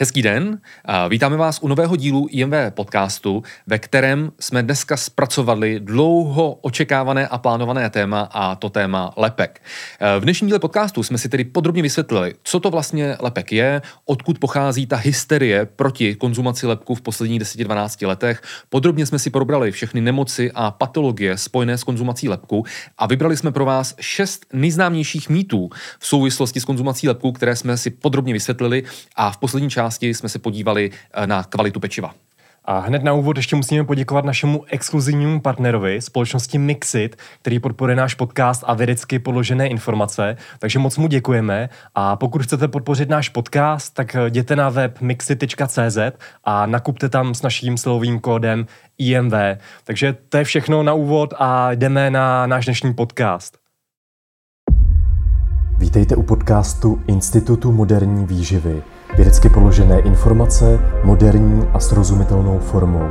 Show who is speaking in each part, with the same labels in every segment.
Speaker 1: Hezký den, vítáme vás u nového dílu IMV podcastu, ve kterém jsme dneska zpracovali dlouho očekávané a plánované téma a to téma lepek. V dnešním díle podcastu jsme si tedy podrobně vysvětlili, co to vlastně lepek je, odkud pochází ta hysterie proti konzumaci lepku v posledních 10-12 letech. Podrobně jsme si probrali všechny nemoci a patologie spojené s konzumací lepku a vybrali jsme pro vás šest nejznámějších mýtů v souvislosti s konzumací lepku, které jsme si podrobně vysvětlili a v poslední části části jsme se podívali eh, na kvalitu pečiva.
Speaker 2: A hned na úvod ještě musíme poděkovat našemu exkluzivnímu partnerovi, společnosti Mixit, který podporuje náš podcast a vědecky podložené informace, takže moc mu děkujeme. A pokud chcete podpořit náš podcast, tak jděte na web mixit.cz a nakupte tam s naším slovým kódem IMV. Takže to je všechno na úvod a jdeme na náš dnešní podcast.
Speaker 3: Vítejte u podcastu Institutu moderní výživy – Vědecky položené informace moderní a srozumitelnou formou.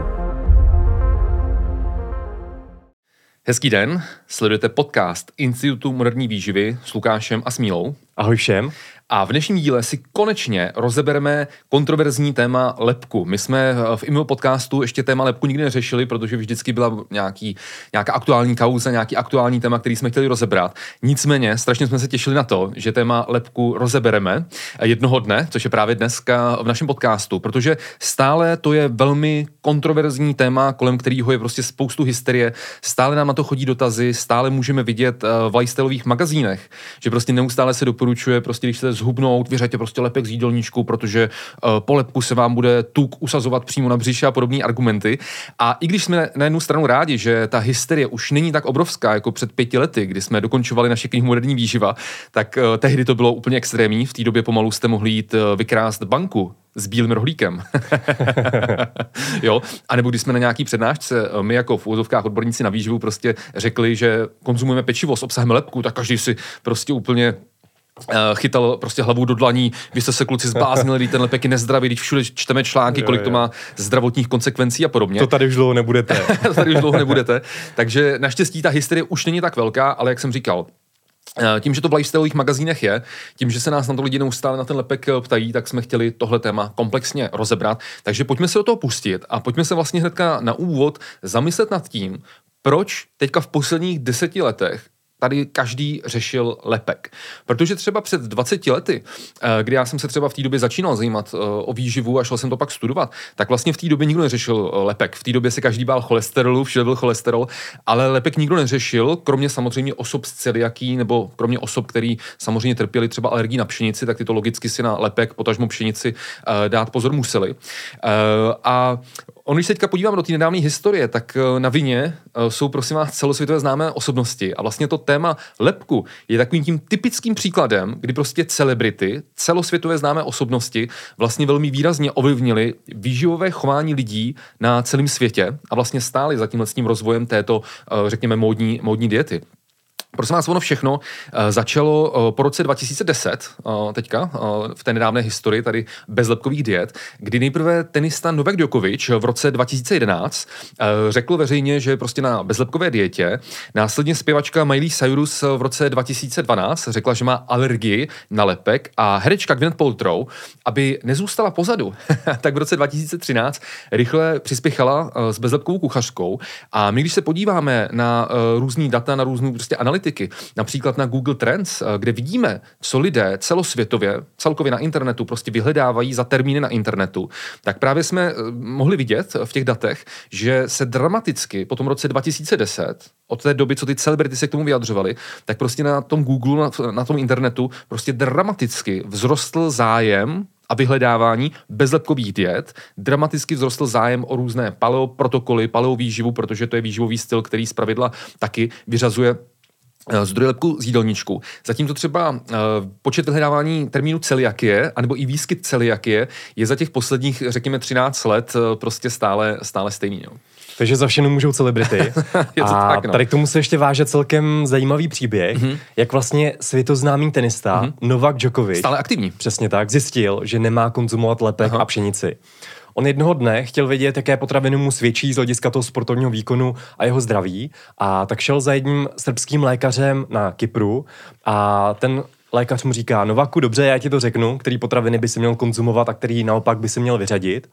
Speaker 1: Hezký den, sledujete podcast Institutu moderní výživy s Lukášem a Smílou.
Speaker 2: Ahoj všem.
Speaker 1: A v dnešním díle si konečně rozebereme kontroverzní téma lepku. My jsme eh, v IMO podcastu ještě téma lepku nikdy neřešili, protože vždycky byla nějaký, nějaká aktuální kauza, nějaký aktuální téma, který jsme chtěli rozebrat. Nicméně strašně jsme se těšili na to, že téma lepku rozebereme jednoho dne, což je právě dneska v našem podcastu, protože stále to je velmi kontroverzní téma, kolem kterého je prostě spoustu hysterie. Stále nám na to chodí dotazy, stále můžeme vidět eh, v lifestyleových magazínech, že prostě neustále se doporučuje, prostě když se zhubnout, vyřaďte prostě lepek z jídelníčku, protože uh, po lepku se vám bude tuk usazovat přímo na břiše a podobné argumenty. A i když jsme na jednu stranu rádi, že ta hysterie už není tak obrovská jako před pěti lety, kdy jsme dokončovali naši knihu Moderní výživa, tak uh, tehdy to bylo úplně extrémní. V té době pomalu jste mohli jít uh, vykrást banku s bílým rohlíkem. jo? A nebo když jsme na nějaký přednášce, my jako v úzovkách odborníci na výživu prostě řekli, že konzumujeme pečivo s obsahem lepku, tak každý si prostě úplně Eh, chytal prostě hlavu do dlaní, vy jste se kluci zbláznili, ten lepek je nezdravý, když všude čteme články, kolik to má zdravotních konsekvencí a podobně.
Speaker 2: To tady už dlouho nebudete.
Speaker 1: to tady už dlouho nebudete. Takže naštěstí ta hysterie už není tak velká, ale jak jsem říkal, eh, tím, že to v lifestyleových magazínech je, tím, že se nás na to lidi neustále na ten lepek eh, ptají, tak jsme chtěli tohle téma komplexně rozebrat. Takže pojďme se do toho pustit a pojďme se vlastně hnedka na úvod zamyslet nad tím, proč teďka v posledních deseti letech tady každý řešil lepek. Protože třeba před 20 lety, eh, kdy já jsem se třeba v té době začínal zajímat eh, o výživu a šel jsem to pak studovat, tak vlastně v té době nikdo neřešil eh, lepek. V té době se každý bál cholesterolu, všude byl cholesterol, ale lepek nikdo neřešil, kromě samozřejmě osob z celiaký nebo kromě osob, který samozřejmě trpěli třeba alergii na pšenici, tak tyto logicky si na lepek, potažmo pšenici dát pozor museli. A On, když se teďka podívám do té nedávné historie, tak eh, na vině eh, jsou prosím vás celosvětové známé osobnosti. A vlastně to téma lepku je takovým tím typickým příkladem, kdy prostě celebrity, celosvětové známé osobnosti vlastně velmi výrazně ovlivnili výživové chování lidí na celém světě a vlastně stáli za tímhle s tím rozvojem této, eh, řekněme, módní, módní diety. Prosím vás, ono všechno uh, začalo uh, po roce 2010, uh, teďka, v té nedávné historii tady bezlepkových diet, kdy nejprve tenista Novak Djokovic v roce 2011 uh, řekl veřejně, že je prostě na bezlepkové dietě. Následně zpěvačka Miley Cyrus v roce 2012 řekla, že má alergii na lepek a herečka Gwyneth Paltrow, aby nezůstala pozadu, tak v roce 2013 rychle přispěchala s bezlepkovou kuchařkou a my, když se podíváme na různý data, na různou prostě analytiky, analytiky, například na Google Trends, eh, kde vidíme, co lidé celosvětově, celkově na internetu prostě vyhledávají za termíny na internetu, tak právě jsme eh, mohli vidět v těch datech, že se dramaticky po tom roce 2010, od té doby, co ty celebrity se k tomu vyjadřovali, tak prostě na tom Google, na, na tom internetu prostě dramaticky vzrostl zájem a vyhledávání bezlepkových diet. Dramaticky vzrostl zájem o různé paleo protokoly, protože to je výživový styl, který zpravidla taky vyřazuje Eh, zdroj lepku z jídelníčku. Zatímco třeba uh, počet vyhledávání termínu celiakie, anebo i výskyt celiakie je za těch posledních, řekněme, 13 let uh, prostě stále, stále stejný. Jo.
Speaker 2: Takže za všechno můžou celebrity.
Speaker 1: je to a tak, no.
Speaker 2: tady k tomu se ještě váže celkem zajímavý příběh, mm-hmm. jak vlastně světoznámý tenista mm-hmm. Novak Djokovic,
Speaker 1: stále aktivní,
Speaker 2: přesně tak, zjistil, že nemá konzumovat lepek Aha. a pšenici. On jednoho dne chtěl vědět, jaké potraviny mu svědčí z hlediska toho sportovního výkonu a jeho zdraví a tak šel za jedním srbským lékařem na Kypru a ten lékař mu říká, Novaku, dobře, já ti to řeknu, který potraviny by si měl konzumovat a který naopak by si měl vyřadit,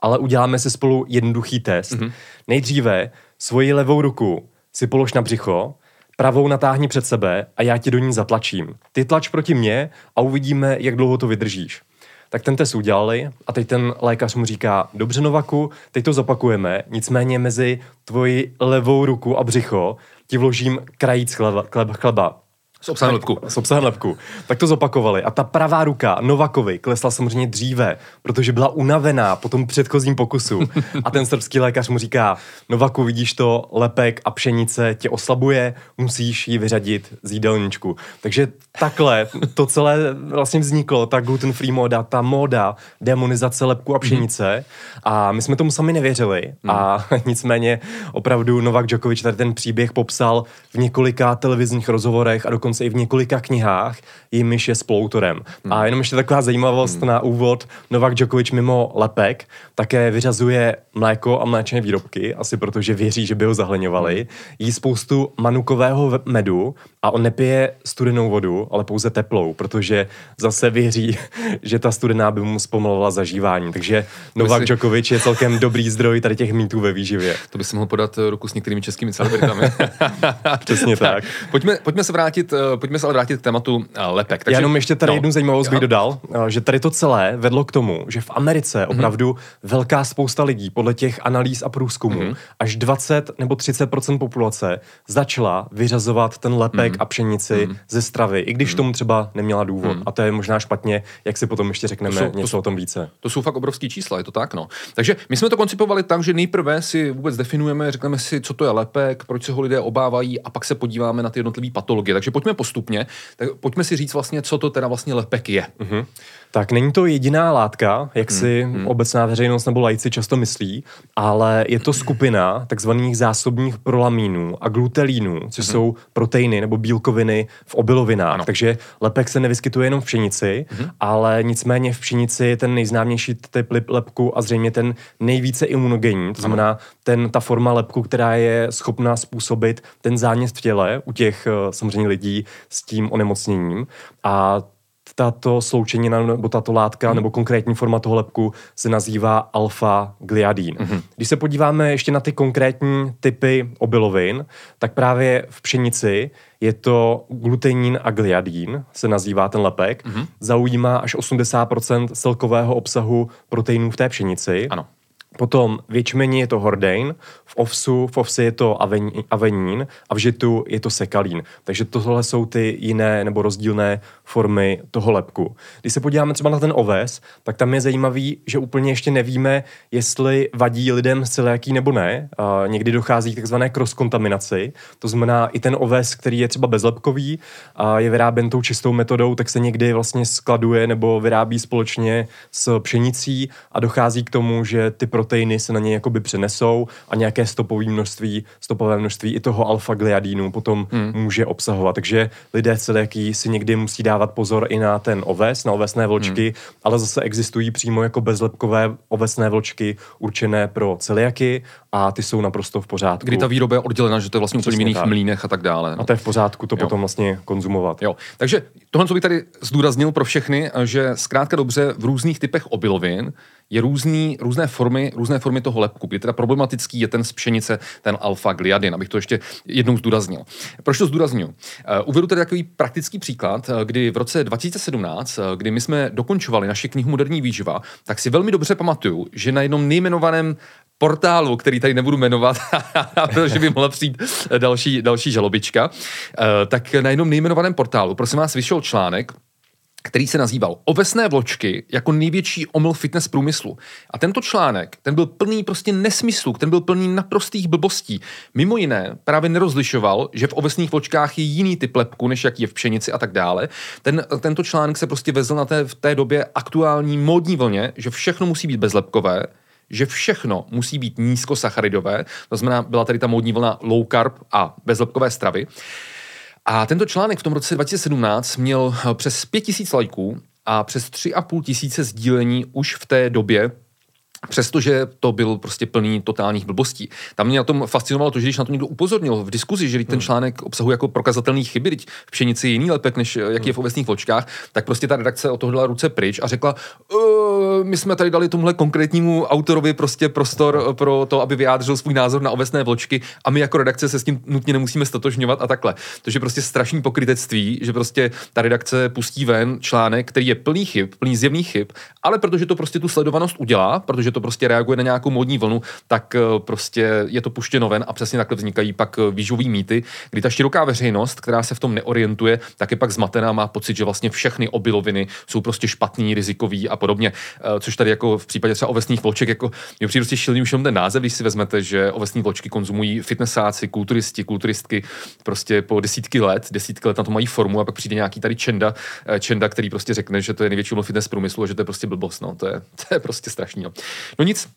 Speaker 2: ale uděláme si spolu jednoduchý test. Mm-hmm. Nejdříve svoji levou ruku si polož na břicho, pravou natáhni před sebe a já ti do ní zatlačím. Ty tlač proti mně a uvidíme, jak dlouho to vydržíš. Tak ten test udělali a teď ten lékař mu říká, dobře Novaku, teď to zopakujeme, nicméně mezi tvoji levou ruku a břicho ti vložím krajíc chleba. chleba.
Speaker 1: S obsahem lepku.
Speaker 2: S obsahem lepku. Tak to zopakovali. A ta pravá ruka Novakovi klesla samozřejmě dříve, protože byla unavená po tom předchozím pokusu. A ten srbský lékař mu říká, Novaku, vidíš to, lepek a pšenice tě oslabuje, musíš ji vyřadit z jídelníčku. Takže takhle to celé vlastně vzniklo, ta gluten-free moda, ta moda demonizace lepku a pšenice. A my jsme tomu sami nevěřili. A nicméně opravdu Novak Djokovic tady ten příběh popsal v několika televizních rozhovorech a dokonce dokonce i v několika knihách, jimiž je spoluautorem. Hmm. A jenom ještě taková zajímavost hmm. na úvod, Novak Djokovic mimo lepek také vyřazuje mléko a mléčné výrobky, asi protože věří, že by ho zahleňovali. Hmm. Jí spoustu manukového medu a on nepije studenou vodu, ale pouze teplou, protože zase věří, že ta studená by mu zpomalovala zažívání. Takže Novak si... Djokovic je celkem dobrý zdroj tady těch mýtů ve výživě.
Speaker 1: To by si mohl podat ruku s některými českými celebritami.
Speaker 2: Přesně tak. tak.
Speaker 1: Pojďme, pojďme se vrátit Eh, pojďme se ale vrátit k tématu eh, lepek.
Speaker 2: Takže, Já jenom ještě tady no, jednu zajímavost bych dodal, eh, že tady to celé vedlo k tomu, že v Americe mm-hmm. opravdu velká spousta lidí, podle těch analýz a průzkumů, mm-hmm. až 20 nebo 30% populace začala vyřazovat ten lepek mm-hmm. a pšenici mm-hmm. ze stravy, i když mm-hmm. tomu třeba neměla důvod. Mm-hmm. A to je možná špatně, jak si potom ještě řekneme to jsou, něco to, o tom více.
Speaker 1: To jsou fakt obrovský čísla, je to tak, no. Takže my jsme to koncipovali tak, že nejprve si vůbec definujeme, řekneme si, co to je lepek, proč se ho lidé obávají, a pak se podíváme na ty jednotlivé patologie. Takže pojďme postupně, tak pojďme si říct vlastně, co to teda vlastně lepek je. Mm-hmm.
Speaker 2: Tak není to jediná látka, jak si mm-hmm. obecná veřejnost nebo lajci často myslí, ale je to skupina takzvaných zásobních prolamínů a glutelínů, což mm-hmm. jsou proteiny nebo bílkoviny v obilovinách. Ano. Takže lepek se nevyskytuje jenom v pšenici, mm-hmm. ale nicméně v pšenici je ten nejznámější typ lepku a zřejmě ten nejvíce imunogenní, to znamená ten, ta forma lepku, která je schopná způsobit ten zánět v těle u těch eh, samozřejmě lidí s tím onemocněním. A tato sloučenina nebo tato látka mm. nebo konkrétní forma toho lepku se nazývá alfa-gliadín. Mm-hmm. Když se podíváme ještě na ty konkrétní typy obilovin, tak právě v pšenici je to glutenín a gliadín, se nazývá ten lepek. Mm-hmm. Zaujímá až 80% celkového obsahu proteinů v té pšenici.
Speaker 1: Ano.
Speaker 2: Potom v ječmeni je to hordein, v ovsu, v ovsi je to avenín a v žitu je to sekalín. Takže tohle jsou ty jiné nebo rozdílné formy toho lepku. Když se podíváme třeba na ten oves, tak tam je zajímavý, že úplně ještě nevíme, jestli vadí lidem celiaký nebo ne. A někdy dochází k takzvané cross-kontaminaci, to znamená i ten oves, který je třeba bezlepkový a je vyráběn tou čistou metodou, tak se někdy vlastně skladuje nebo vyrábí společně s pšenicí a dochází k tomu, že ty proteiny se na něj jakoby přenesou a nějaké stopové množství, stopové množství i toho alfa-gliadínu potom hmm. může obsahovat. Takže lidé celiaký si někdy musí dávat pozor i na ten oves, na ovesné vločky, hmm. ale zase existují přímo jako bezlepkové ovesné vločky určené pro celiaky a ty jsou naprosto v pořádku.
Speaker 1: Kdy ta výroba je oddělena, že to je vlastně úplně v jiných tak. mlínech a tak dále.
Speaker 2: No. A to je v pořádku to jo. potom vlastně konzumovat.
Speaker 1: Jo. Takže tohle, co bych tady zdůraznil pro všechny, že zkrátka dobře v různých typech obilovin je různý, různé formy, různé formy toho lepku. Je teda problematický je ten z pšenice, ten alfa-gliadin, abych to ještě jednou zdůraznil. Proč to zdůraznuju? Uh, uvedu tady takový praktický příklad, eh, kdy v roce 2017, eh, kdy my jsme dokončovali naši knihu Moderní výživa, tak si velmi dobře pamatuju, že na jednom nejmenovaném portálu, který tady nebudu jmenovat, protože by mohla přijít další, další žalobička, tak na jednom nejmenovaném portálu, prosím vás, vyšel článek, který se nazýval Ovesné vločky jako největší omyl fitness průmyslu. A tento článek, ten byl plný prostě nesmyslu, ten byl plný naprostých blbostí. Mimo jiné právě nerozlišoval, že v ovesných vločkách je jiný typ lepku, než jaký je v pšenici a tak dále. Ten, tento článek se prostě vezl na té, v té době aktuální módní vlně, že všechno musí být bezlepkové, že všechno musí být nízkosacharidové, to znamená, byla tady ta módní vlna low carb a bezlepkové stravy. A tento článek v tom roce 2017 měl eh, přes 5000 lajků a přes 3,5 tisíce sdílení už v té době Přestože to byl prostě plný totálních blbostí. Tam mě na tom fascinovalo to, že když na to někdo upozornil v diskuzi, že ten
Speaker 2: Hmm.
Speaker 1: článek obsahuje jako prokazatelný chyby, teď v pšenici je jiný lepek, než jaký je v ovesných vločkách, tak prostě ta redakce od toho dala ruce pryč a řekla, "Eh, my jsme tady dali tomuhle konkrétnímu autorovi prostě prostor pro to, aby vyjádřil svůj názor na ovesné vločky a my jako redakce se s tím nutně nemusíme stotožňovat a takhle. To je prostě strašný pokrytectví, že prostě ta redakce pustí ven článek, který je plný chyb, plný zjevných chyb, ale protože to prostě tu sledovanost udělá, protože to prostě reaguje na nějakou módní vlnu, tak eh, prostě je to puštěno ven a přesně takhle vznikají pak eh, výživový mýty, kdy ta široká veřejnost, která se v tom neorientuje, tak je pak zmatená, má pocit, že vlastně všechny obiloviny jsou prostě špatný, rizikový a podobně. Eh, Což tady jako v případě třeba ovesných vloček, jako je přijde prostě šílený už jenom ten název, když si vezmete, že ovesní vločky konzumují fitnessáci, kulturisti, kulturistky prostě po desítky let, desítky let na to mají formu a pak přijde nějaký tady čenda, čenda, který prostě řekne, že to je největší fitness průmyslu a že to je prostě blbost. No. To, je, to je prostě strašný. No, no nic,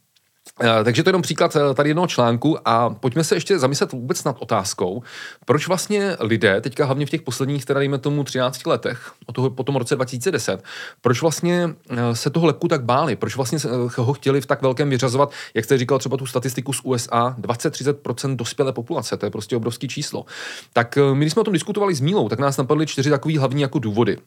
Speaker 1: Eh, Takže to je jenom příklad eh, tady jednoho článku a pojďme se ještě zamyslet vůbec nad otázkou, proč vlastně lidé, teďka hlavně v těch posledních, teda dejme tomu 13 letech, od toho, po tom roce 2010, proč vlastně eh, se toho lepku tak báli, proč vlastně ho chtěli v tak velkém vyřazovat, jak jste říkal třeba tu statistiku z USA, 20-30% dospělé populace, to je prostě obrovský číslo. Tak my, když jsme o tom diskutovali s Mílou, tak nás napadly čtyři takové hlavní jako důvody.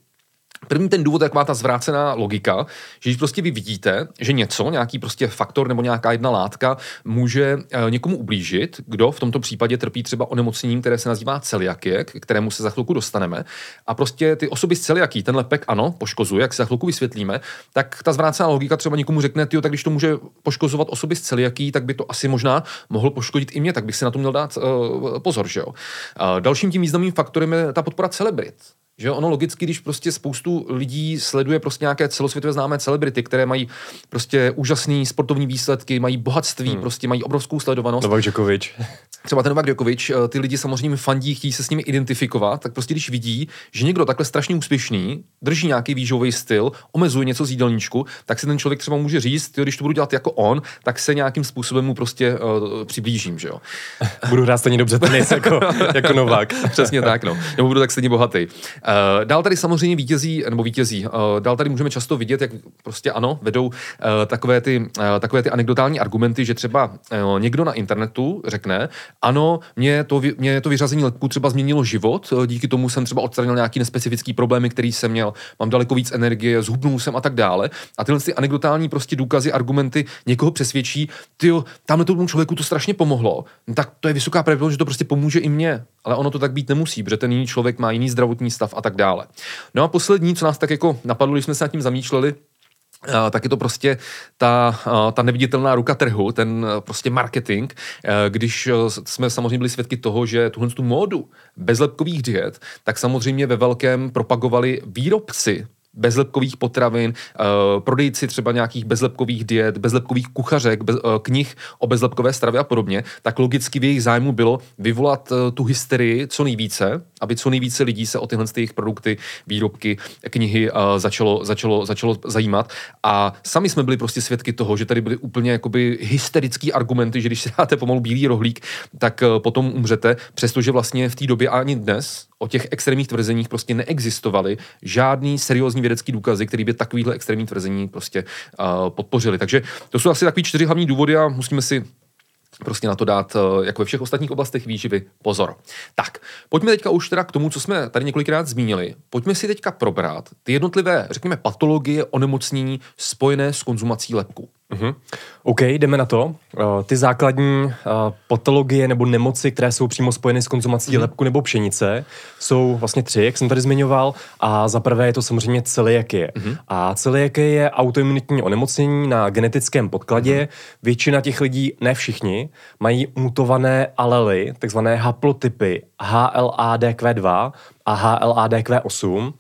Speaker 1: První ten důvod je taková ta zvrácená logika, že když prostě vy vidíte, že něco, nějaký prostě faktor nebo nějaká jedna látka může eh, někomu ublížit, kdo v tomto případě trpí třeba onemocněním, které se nazývá celiakie, k kterému se za chvilku dostaneme, a prostě ty osoby s celiakí, ten lepek ano, poškozuje, jak se za chvilku vysvětlíme, tak ta zvrácená logika třeba někomu řekne, tyjo, tak když to může poškozovat osoby s celiakí, tak by to asi možná mohlo poškodit i mě, tak bych si na to měl dát uh, pozor, že jo. Uh, dalším tím významným faktorem je ta podpora celebrit. Že ono logicky, když prostě spoustu lidí sleduje prostě nějaké celosvětově známé celebrity, které mají prostě úžasné sportovní výsledky, mají bohatství, hmm. prostě mají obrovskou sledovanost.
Speaker 2: Novak Djokovic.
Speaker 1: Třeba ten Novak Djokovic, eh, ty lidi samozřejmě fandí, chtějí se s nimi identifikovat, tak prostě když vidí, že někdo takhle strašně úspěšný, drží nějaký výživový styl, omezuje něco z jídelníčku, tak si ten člověk třeba může říct, jo, když to budu dělat jako on, tak se nějakým způsobem mu prostě uh, přiblížím, že jo.
Speaker 2: Budu hrát stejně dobře tenis jako, jako Novák.
Speaker 1: Přesně tak, no. Nebo budu tak stejně bohatý. Uh, dál tady samozřejmě vítězí, nebo vítězí, uh, dál tady můžeme často vidět, jak prostě ano, vedou uh, takové, ty, takové ty anekdotální argumenty, že třeba někdo na internetu řekne, ano, mě to, mě to vyřazení lepku třeba změnilo život, díky tomu jsem třeba odstranil nějaký nespecifický problémy, který jsem měl, mám daleko víc energie, zhubnul jsem a tak dále. A tyhle ty anekdotální prostě důkazy, argumenty někoho přesvědčí, ty tamhle tomu člověku to strašně pomohlo, no, tak to je vysoká pravděpodobnost, že to prostě pomůže i mně. Ale ono to tak být nemusí, protože ten jiný člověk má jiný zdravotní stav a tak dále. No a poslední, co nás tak jako napadlo, když jsme se nad tím zamýšleli, tak je to prostě ta, ta neviditelná ruka trhu, ten uh, prostě marketing, uh, když uh, jsme samozřejmě byli svědky toho, že tuhle tu módu bezlepkových diet, tak samozřejmě ve velkém propagovali výrobci bezlepkových potravin, uh, prodejci třeba nějakých bezlepkových diet, bezlepkových kuchařek, uh, knih o bezlepkové stravě a podobně, tak logicky v jejich zájmu bylo vyvolat uh, tu hysterii co nejvíce, aby co nejvíce lidí se o tyhle jejich produkty, výrobky, knihy začalo, začalo, začalo zajímat. A sami jsme byli prostě svědky toho, že tady byly úplně jakoby hysterický argumenty, že když si dáte pomalu bílý rohlík, tak potom umřete, přestože vlastně v té době a ani dnes o těch extrémních tvrzeních prostě neexistovaly žádný seriózní vědecký důkazy, který by takovýhle extrémní tvrzení prostě uh, podpořili. Takže to jsou asi takový čtyři hlavní důvody a musíme si prostě na to dát, eh, jako ve všech ostatních oblastech výživy, pozor. Tak, pojďme teďka už teda k tomu, co jsme tady několikrát zmínili. Pojďme si teďka probrat ty jednotlivé, řekněme, patologie, onemocnění spojené s konzumací lepku.
Speaker 2: Mhm. OK, jdeme na to. Uh, ty základní uh, patologie nebo nemoci, které jsou přímo spojeny s konzumací
Speaker 1: Mhm.
Speaker 2: lepku nebo pšenice, jsou vlastně tři, jak jsem tady zmiňoval. A za prvé je to samozřejmě celiakie.
Speaker 1: Mhm.
Speaker 2: A celiakie je autoimunitní onemocnění na genetickém podkladě.
Speaker 1: Mhm.
Speaker 2: Většina těch lidí, ne všichni, mají mutované alely, takzvané haplotypy HLA-DQ2 a HLA-DQ8.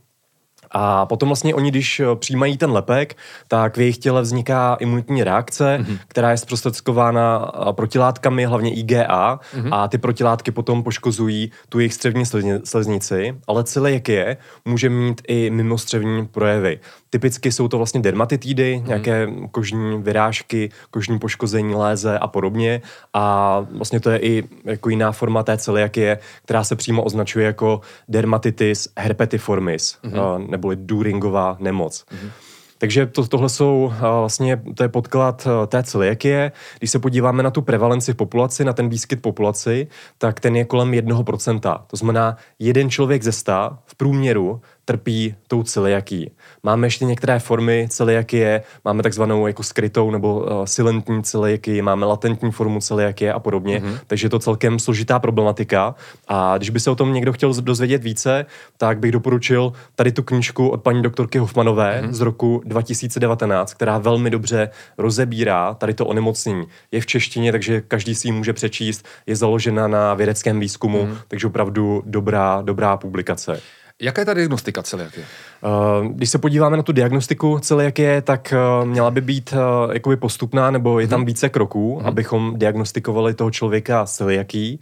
Speaker 2: A potom vlastně oni, když eh, přijímají ten lepek, tak v jejich těle vzniká imunitní reakce, mm-hmm. která je zprostředkována eh, protilátkami, hlavně IgA, mm-hmm. a ty protilátky potom poškozují tu jejich střevní slezni- sleznici, ale celiakie může mít i mimostřevní projevy. Typicky jsou to vlastně dermatitidy, mm-hmm. nějaké kožní vyrážky, kožní poškození, léze a podobně. A vlastně to je i jako jiná forma té celiakie, která se přímo označuje jako dermatitis herpetiformis, mm-hmm. neboli Duringová nemoc. Mm-hmm. Takže to, tohle jsou vlastně, to je podklad té celiakie. Když se podíváme na tu prevalenci v populaci, na ten výskyt populaci, tak ten je kolem 1%. To znamená, jeden člověk ze sta v průměru trpí tou celiakí. Máme ještě některé formy celiakie, máme takzvanou jako skrytou nebo uh, silentní celiakii, máme latentní formu celiakie a podobně, mm-hmm. takže je to celkem složitá problematika a když by se o tom někdo chtěl dozvědět více, tak bych doporučil tady tu knížku od paní doktorky Hofmanové mm-hmm. z roku 2019, která velmi dobře rozebírá tady to onemocnění. Je v češtině, takže každý si ji může přečíst, je založena na vědeckém výzkumu, mm-hmm. takže opravdu dobrá, dobrá publikace.
Speaker 1: Jaká je ta diagnostika celiakie?
Speaker 2: Uh, když se podíváme na tu diagnostiku celiakie, tak uh, měla by být uh, jakoby postupná, nebo je tam mhm. více kroků, hmm. abychom diagnostikovali toho člověka s celiakí.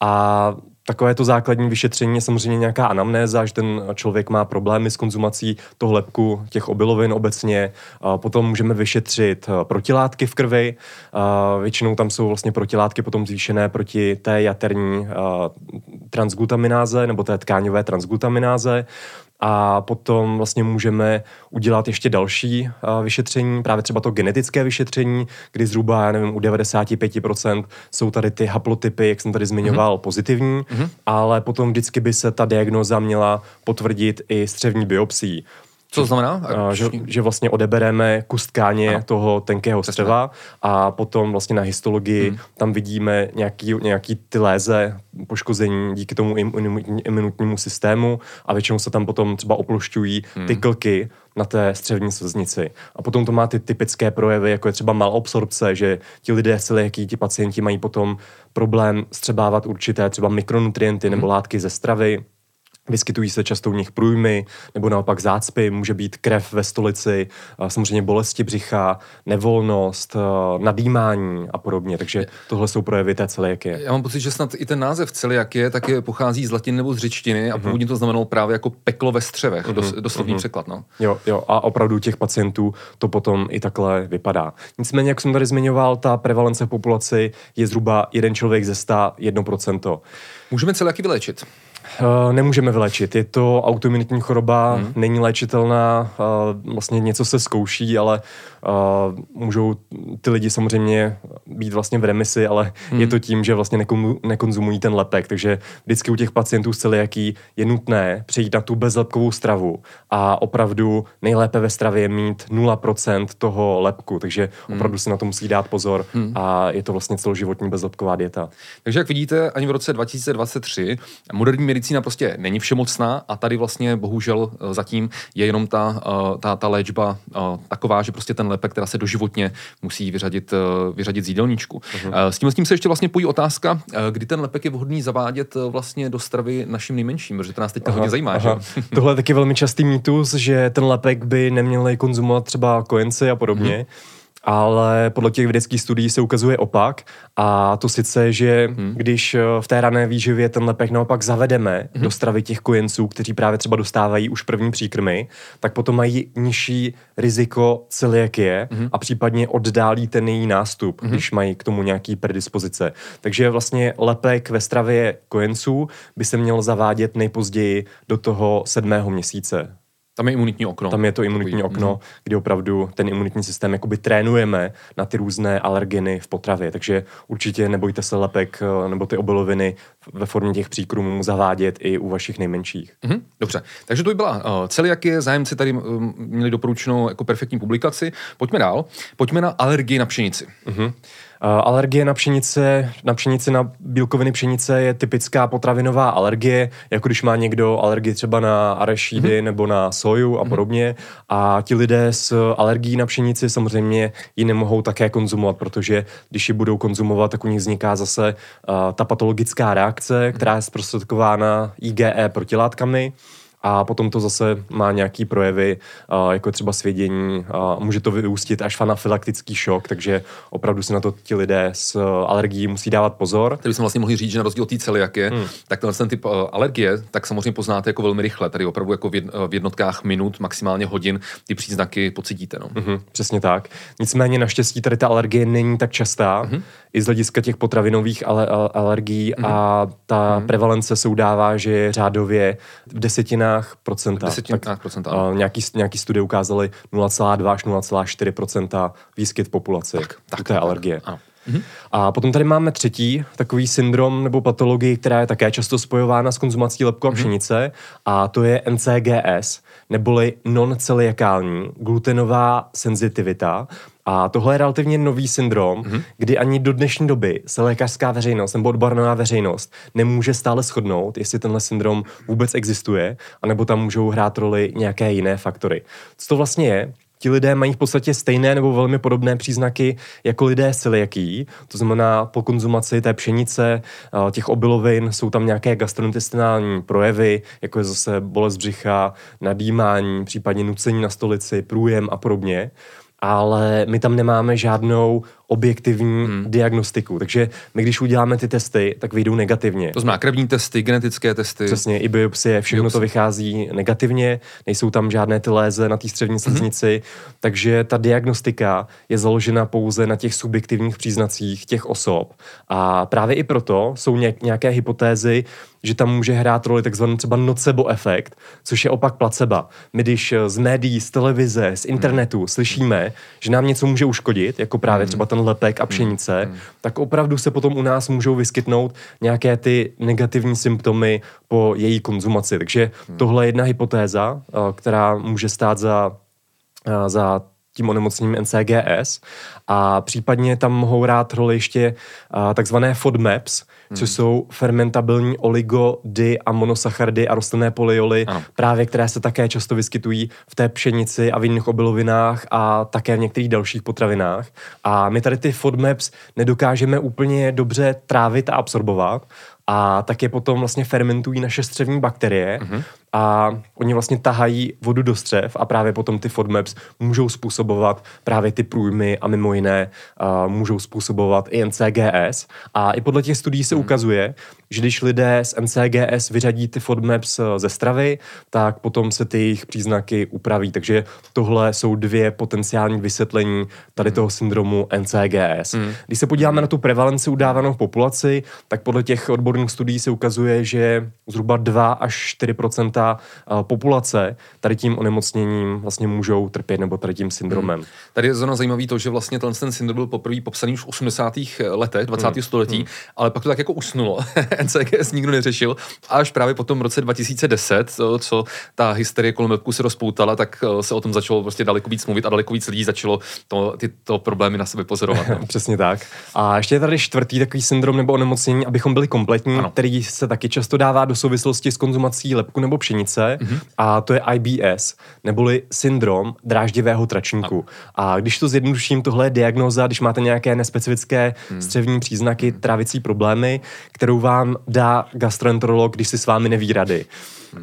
Speaker 2: A takové to základní vyšetření je samozřejmě nějaká anamnéza, že ten člověk má problémy s konzumací toho lepku, těch obilovin obecně. Potom můžeme vyšetřit protilátky v krvi. Většinou tam jsou vlastně protilátky potom zvýšené proti té jaterní transglutamináze nebo té tkáňové transglutamináze a potom vlastně můžeme udělat ještě další vyšetření, právě třeba to genetické vyšetření, kdy zhruba, já nevím, u 95% jsou tady ty haplotypy, jak jsem tady zmiňoval, mm-hmm. pozitivní, mm-hmm. ale potom vždycky by se ta diagnoza měla potvrdit i střevní biopsií.
Speaker 1: Co to znamená?
Speaker 2: A, že, že vlastně odebereme kus tkáně ano. toho tenkého střeva a potom vlastně na histologii hmm. tam vidíme nějaký, nějaký ty léze, poškození díky tomu imunitnímu systému a většinou se tam potom třeba oplošťují hmm. ty klky na té střevní slznici. A potom to má ty typické projevy, jako je třeba malabsorpce, že ti lidé jaký ti pacienti mají potom problém střebávat určité třeba mikronutrienty hmm. nebo látky ze stravy, Vyskytují se často u nich průjmy nebo naopak zácpy, může být krev ve stolici, samozřejmě bolesti břicha, nevolnost, nadýmání a podobně. Takže tohle jsou projevy té celiakie.
Speaker 1: Já mám pocit, že snad i ten název celiakie taky pochází z latiny nebo z řečtiny a uh-huh. původně to znamenalo právě jako peklo ve střevech, uh-huh. doslovný uh-huh. překlad. No.
Speaker 2: Jo, jo, a opravdu těch pacientů to potom i takhle vypadá. Nicméně, jak jsem tady zmiňoval, ta prevalence v populaci je zhruba jeden člověk ze 100, 1%.
Speaker 1: Můžeme celiaky vyléčit?
Speaker 2: Uh, nemůžeme vylečit. Je to autoimunitní choroba, hmm. není léčitelná, uh, vlastně něco se zkouší, ale uh, můžou ty lidi samozřejmě být vlastně v remisi, ale hmm. je to tím, že vlastně nekon, nekonzumují ten lepek. Takže vždycky u těch pacientů s celiaký je nutné přejít na tu bezlepkovou stravu a opravdu nejlépe ve stravě mít 0% toho lepku, takže hmm. opravdu si na to musí dát pozor hmm. a je to vlastně celoživotní bezlepková dieta.
Speaker 1: Takže jak vidíte, ani v roce 2023 moderní medicína prostě není všemocná a tady vlastně bohužel eh, zatím je jenom ta, eh, ta, ta léčba eh, taková, že prostě ten lepek, která se doživotně musí vyřadit, vyřadit z jídelníčku. Uh-huh. S tím, s tím se ještě vlastně pojí otázka, kdy ten lepek je vhodný zavádět vlastně do stravy našim nejmenším, protože to nás teď hodně zajímá. Aha.
Speaker 2: Že? Tohle je taky velmi častý mýtus, že ten lepek by neměli konzumovat třeba kojenci a podobně. Uh-huh ale podle těch vědeckých studií se ukazuje opak a to sice, že hmm. když eh, v té rané výživě ten lepek naopak zavedeme hmm. do stravy těch kojenců, kteří právě třeba dostávají už první příkrmy, tak potom mají nižší riziko celiakie hmm. a případně oddálí ten její nástup, hmm. když mají k tomu nějaký predispozice. Takže vlastně lepek ve stravě kojenců by se měl zavádět nejpozději do toho sedmého měsíce
Speaker 1: tam je imunitní okno.
Speaker 2: Tam je to imunitní okno, mm. kdy opravdu ten imunitní systém jakoby trénujeme na ty různé alergeny v potravě. Takže určitě nebojte se lepek eh, nebo ty obiloviny ve formě těch příkrmů zavádět i u vašich nejmenších.
Speaker 1: Mm-hmm, dobře, takže to by byla uh, celiakie, zájemci tady um, měli doporučenou jako perfektní publikaci. Pojďme dál. Pojďme na alergii na pšenici. Mm-hmm.
Speaker 2: Alergie na pšenice, na pšenici, na bílkoviny pšenice je typická potravinová alergie, jako když má někdo alergii třeba na arašídy mm-hmm. nebo na soju a mm-hmm. podobně. A ti lidé s alergií na pšenici samozřejmě ji nemohou také konzumovat, protože když ji budou konzumovat, tak u nich vzniká zase uh, ta patologická reakce, která je zprostředkována IgE protilátkami a potom to zase má nějaký projevy, jako třeba svědění, může to vyústit až v anafylaktický šok, takže opravdu si na to ti lidé s alergií musí dávat pozor.
Speaker 1: Tady bychom vlastně mohli říct, že na rozdíl od té celiakie, hmm. tak tenhle ten typ alergie, tak samozřejmě poznáte jako velmi rychle, tady opravdu jako v jednotkách minut, maximálně hodin ty příznaky pocítíte. No.
Speaker 2: Mm-hmm, přesně tak. Nicméně naštěstí tady ta alergie není tak častá, mm-hmm. i z hlediska těch potravinových ale- alergií mm-hmm. a ta mm-hmm. prevalence se udává, že je řádově v desetinách desetinách procenta.
Speaker 1: Desetinách
Speaker 2: tak,
Speaker 1: procenta,
Speaker 2: uh, nějaký, nějaký studie ukázaly 0,2 až 0,4 procenta výskyt v populaci
Speaker 1: Tak, tak,
Speaker 2: u té
Speaker 1: tak,
Speaker 2: alergie.
Speaker 1: ano.
Speaker 2: A potom tady máme třetí takový syndrom nebo patologii, která je také často spojována s konzumací lepku a pšenice, a to je NCGS, neboli non-celiakální glutenová senzitivita. A tohle je relativně nový syndrom, mm-hmm. kdy ani do dnešní doby se lékařská veřejnost nebo odborná veřejnost nemůže stále shodnout, jestli tenhle syndrom vůbec existuje, anebo tam můžou hrát roli nějaké jiné faktory. Co to vlastně je? ti lidé mají v podstatě stejné nebo velmi podobné příznaky jako lidé s celiakí. To znamená, po konzumaci té pšenice, těch obilovin, jsou tam nějaké gastrointestinální projevy, jako je zase bolest břicha, nadýmání, případně nucení na stolici, průjem a podobně ale my tam nemáme žádnou objektivní hmm. diagnostiku. Takže my, když uděláme ty testy, tak vyjdou negativně.
Speaker 1: To znamená krevní testy, genetické testy.
Speaker 2: Přesně, i biopsie, všechno biopsie. to vychází negativně, nejsou tam žádné ty léze na té střevní sliznici, hmm. takže ta diagnostika je založena pouze na těch subjektivních příznacích těch osob. A právě i proto jsou nějaké hypotézy, že tam může hrát roli takzvaný třeba nocebo efekt, což je opak placebo. My když z médií, z televize, z internetu hmm. slyšíme, že nám něco může uškodit, jako právě hmm. třeba ten lepek a pšenice, hmm. tak opravdu se potom u nás můžou vyskytnout nějaké ty negativní symptomy po její konzumaci. Takže hmm. tohle je jedna hypotéza, eh, která může stát za, eh, za tím onemocněním NCGS a případně tam mohou hrát roli ještě takzvané FODMAPs, hmm. což jsou fermentabilní oligo, di a monosachardy a rostlinné polyoly, ano. právě které se také často vyskytují v té pšenici a v jiných obilovinách a také v některých dalších potravinách. A my tady ty FODMAPs nedokážeme úplně dobře trávit a absorbovat a tak je potom vlastně fermentují naše střevní bakterie mm-hmm. A oni vlastně tahají vodu do střev a právě potom ty FODMAPs můžou způsobovat právě ty průjmy a mimo jiné uh, můžou způsobovat i NCGS a i podle těch studií se mm-hmm. ukazuje, že když lidé s NCGS vyřadí ty FODMAPs eh, ze stravy, tak potom se ty jejich příznaky upraví. Takže tohle jsou dvě potenciální vysvětlení tady toho syndromu NCGS. Mm. Když se podíváme na tu prevalenci udávanou v populaci, tak podle těch odborných studií se ukazuje, že zhruba 2 až 4 eh, populace tady tím onemocněním vlastně můžou trpět nebo tady tím syndromem. Mm.
Speaker 1: Tady je zrovna zajímavý to, že vlastně ten, ten syndrom byl poprvé popsaný už v 80. letech 20. Mm. století, mm. ale pak to tak jako usnulo. NCGS nikdo neřešil. Až právě potom v roce 2010, co ta hysterie kolem webku se rozpoutala, tak eh, se o tom začalo prostě daleko víc mluvit a daleko víc lidí začalo to, tyto problémy na sebe pozorovat. No.
Speaker 2: Přesně tak. A ještě je tady čtvrtý takový syndrom nebo onemocnění, abychom byli kompletní, ano. který se taky často dává do souvislosti s konzumací lepku nebo pšenice, mm-hmm. a to je IBS, neboli syndrom dráždivého tračníku. Ano. A když to zjednoduším, tohle je diagnoza, když máte nějaké nespecifické hmm. střevní příznaky, hmm. trávicí problémy, kterou vám dá gastroenterolog, když si s vámi neví rady.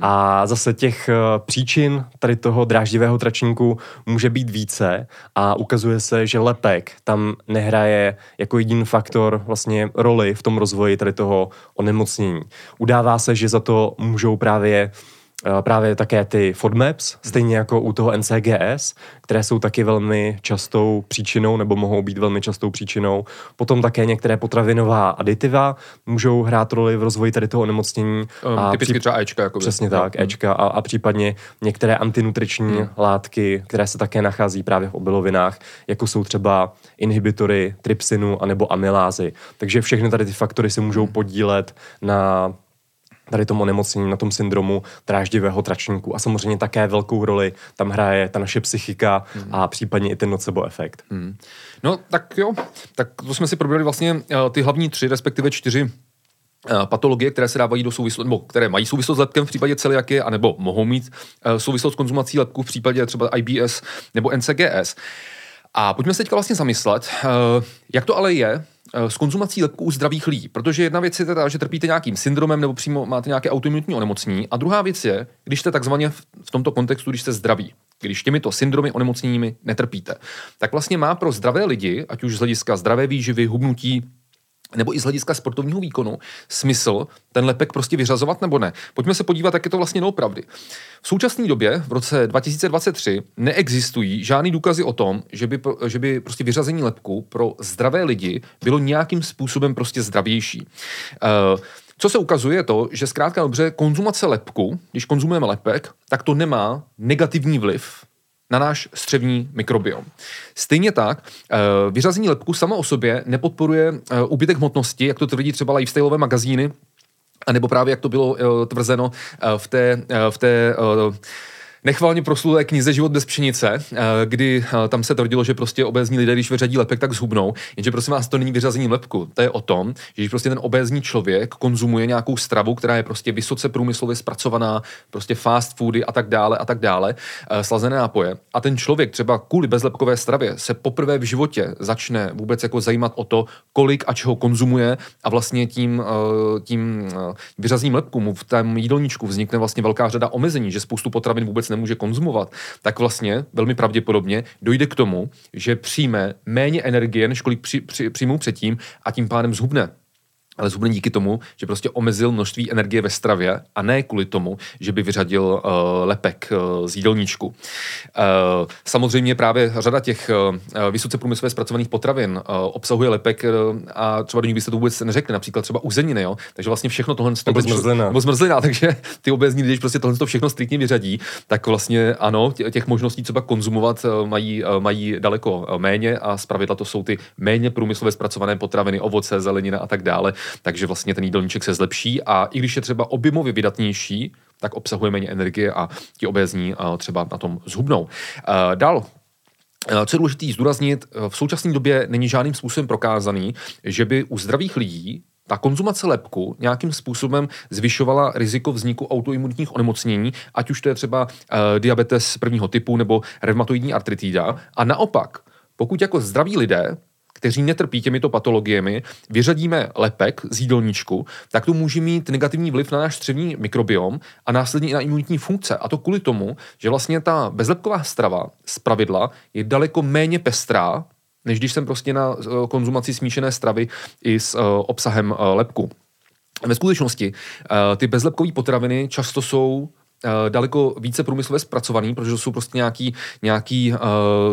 Speaker 2: A zase těch eh, příčin tady toho dráždivého tračníku může být více a ukazuje se, že lepek tam nehraje jako jediný faktor vlastně roli v tom rozvoji tady toho onemocnění. Udává se, že za to můžou právě Eh, právě také ty FODMAPs, stejně jako u toho NCGS, které jsou taky velmi častou příčinou nebo mohou být velmi častou příčinou. Potom také některé potravinová aditiva můžou hrát roli v rozvoji tady toho onemocnění.
Speaker 1: Um, a typicky třeba Ečka. Jakoby.
Speaker 2: Přesně tak, hmm. Ečka a, a případně některé antinutriční hmm. látky, které se také nachází právě v obilovinách, jako jsou třeba inhibitory trypsinu anebo amylázy. Takže všechny tady ty faktory se můžou hmm. podílet na tady tomu onemocnění, na tom syndromu dráždivého tračníku. A samozřejmě také velkou roli tam hraje ta naše psychika hmm. a případně i ten nocebo efekt. Hmm.
Speaker 1: No tak jo, tak to jsme si probrali vlastně uh, ty hlavní tři, respektive čtyři uh, patologie, které se dávají do souvislosti, nebo které mají souvislost s lepkem v případě celiaky, anebo mohou mít uh, souvislost s konzumací lepku v případě třeba IBS nebo NCGS. A pojďme se teďka vlastně zamyslet, jak to ale je Eh, s konzumací lepků u zdravých lidí. Protože jedna věc je teda, že trpíte nějakým syndromem nebo přímo máte nějaké autoimunitní onemocnění. A druhá věc je, když jste takzvaně v tomto kontextu, když jste zdraví, když těmito syndromy onemocněními netrpíte, tak vlastně má pro zdravé lidi, ať už z hlediska zdravé výživy, hubnutí, nebo i z hlediska sportovního výkonu smysl ten lepek prostě vyřazovat nebo ne. Pojďme se podívat, jak je to vlastně doopravdy. V současné době, v roce 2023, neexistují žádný důkazy o tom, že by, že by prostě vyřazení lepku pro zdravé lidi bylo nějakým způsobem prostě zdravější. Uh, co se ukazuje je to, že zkrátka dobře konzumace lepku, když konzumujeme lepek, tak to nemá negativní vliv na náš střevní mikrobiom. Stejně tak, eh, vyřazení lepku sama o sobě nepodporuje eh, úbytek hmotnosti, jak to tvrdí třeba lifestyleové magazíny, nebo právě jak to bylo eh, tvrzeno v té, v té nechvalně proslulé knize Život bez pšenice, eh, kdy eh, tam se tvrdilo, že prostě obézní lidé, když vyřadí lepek, tak zhubnou. Jenže prosím vás, to není vyřazení lepku. To je o tom, že když prostě ten obézní člověk konzumuje nějakou stravu, která je prostě vysoce průmyslově zpracovaná, prostě fast foody a tak dále a tak dále, eh, slazené nápoje. A ten člověk třeba kvůli bezlepkové stravě se poprvé v životě začne vůbec jako zajímat o to, kolik a čeho konzumuje a vlastně tím, tím vyřazením lepku mu v tom jídelníčku vznikne vlastně velká řada omezení, že spoustu potravin vůbec nemůže konzumovat, tak vlastně velmi pravděpodobně dojde k tomu, že přijme méně energie, než kolik při, při, přijmou předtím a tím pádem zhubne ale zhubne díky tomu, že prostě omezil množství energie ve stravě a ne kvůli tomu, že by vyřadil uh, lepek uh, z jídelníčku. Uh, samozřejmě právě řada těch uh, vysoce průmyslově zpracovaných potravin uh, obsahuje lepek uh, a třeba do nich byste to vůbec neřekli, například třeba uzeniny, jo? takže vlastně všechno tohle...
Speaker 2: Nebo zmrzlina.
Speaker 1: Nebo zmrzlina, takže ty obezní, když prostě tohle všechno striktně vyřadí, tak vlastně ano, těch možností třeba konzumovat mají, mají daleko méně a zpravidla to jsou ty méně průmyslově zpracované potraviny, ovoce, zelenina a tak dále, takže vlastně ten jídelníček se zlepší a i když je třeba objemově vydatnější, tak obsahuje méně energie a ti obézní třeba na tom zhubnou. Dál co je důležité zdůraznit, v současné době není žádným způsobem prokázaný, že by u zdravých lidí ta konzumace lepku nějakým způsobem zvyšovala riziko vzniku autoimunitních onemocnění, ať už to je třeba diabetes prvního typu nebo reumatoidní artritída. A naopak, pokud jako zdraví lidé kteří netrpí těmito patologiemi, vyřadíme lepek z jídelníčku, tak to může mít negativní vliv na náš střevní mikrobiom a následně i na imunitní funkce. A to kvůli tomu, že vlastně ta bezlepková strava z pravidla je daleko méně pestrá, než když jsem prostě na eh, konzumaci smíšené stravy i s uh, obsahem uh, lepku. Ve skutečnosti ty bezlepkové potraviny často jsou daleko více průmyslově zpracovaný, protože jsou prostě nějaký, nějaký uh,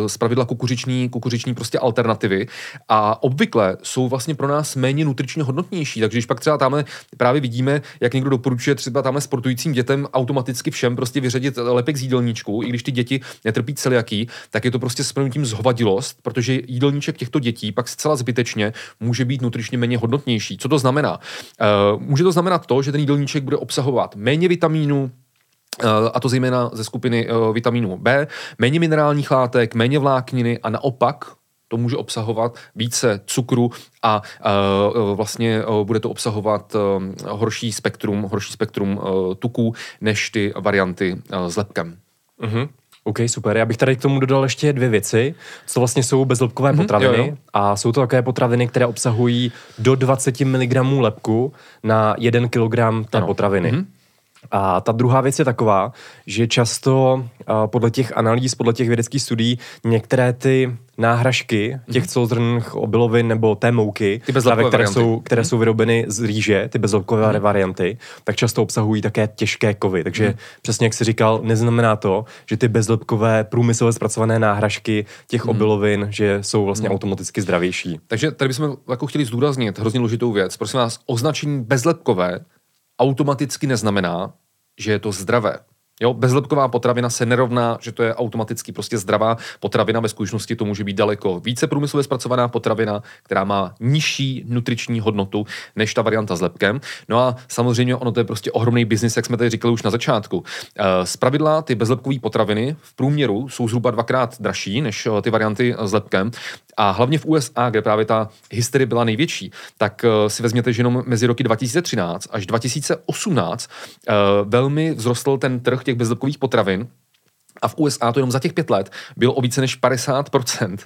Speaker 1: zpravidla kukuřiční, kukuřiční prostě alternativy a obvykle jsou vlastně pro nás méně nutričně hodnotnější, takže když pak třeba tamhle právě vidíme, jak někdo doporučuje třeba tamhle sportujícím dětem automaticky všem prostě vyřadit lepek z jídelníčku, i když ty děti netrpí celiaký, tak je to prostě s zhovadilost, protože jídelníček těchto dětí pak zcela zbytečně může být nutričně méně hodnotnější. Co to znamená? Uh, může to znamenat to, že ten jídelníček bude obsahovat méně vitamínů, Eh, a to zejména ze skupiny eh, vitamínu B, méně minerálních látek, méně vlákniny a naopak to může obsahovat více cukru a uh, vlastně uh, bude to obsahovat uh, horší spektrum, horší spektrum tuků než ty varianty s lepkem.
Speaker 2: Uh-huh. OK, super. Já bych tady k tomu dodal ještě dvě věci, co vlastně jsou bezlepkové mm-hmm, potraviny. Jo, jo. A jsou to také potraviny, které obsahují do 20 mg lepku na 1 kg té ano. potraviny. Mm-hmm. A ta druhá věc je taková, že často podle těch analýz, podle těch vědeckých studií, některé ty náhražky těch mhm. celozrnných obilovin nebo té mouky,
Speaker 1: ty právě,
Speaker 2: které, jsou, které mm. jsou vyrobeny z rýže, ty bezlepkové mm. varianty, tak často obsahují také těžké kovy. Takže mm. přesně jak jsi říkal, neznamená to, že ty bezlepkové průmyslově zpracované náhražky těch mm. obilovin, že jsou vlastně mm. automaticky zdravější.
Speaker 1: Takže tady bychom jako chtěli zdůraznit hrozně důležitou věc. Prosím vás, označení bezlepkové automaticky neznamená, že je to zdravé. Jo, bezlepková potravina se nerovná, že to je automaticky prostě zdravá potravina. Ve skutečnosti to může být daleko více průmyslově zpracovaná potravina, která má nižší nutriční hodnotu než ta varianta s lepkem. No a samozřejmě ono to je prostě ohromný biznis, jak jsme tady říkali už na začátku. Eh, z pravidla ty bezlepkové potraviny v průměru jsou zhruba dvakrát dražší než eh, ty varianty s lepkem. A hlavně v USA, kde právě ta hysterie byla největší, tak si vezměte, že jenom mezi roky 2013 až 2018 uh, velmi vzrostl ten trh těch bezlepkových potravin a v USA to jenom za těch pět let bylo o více než 50%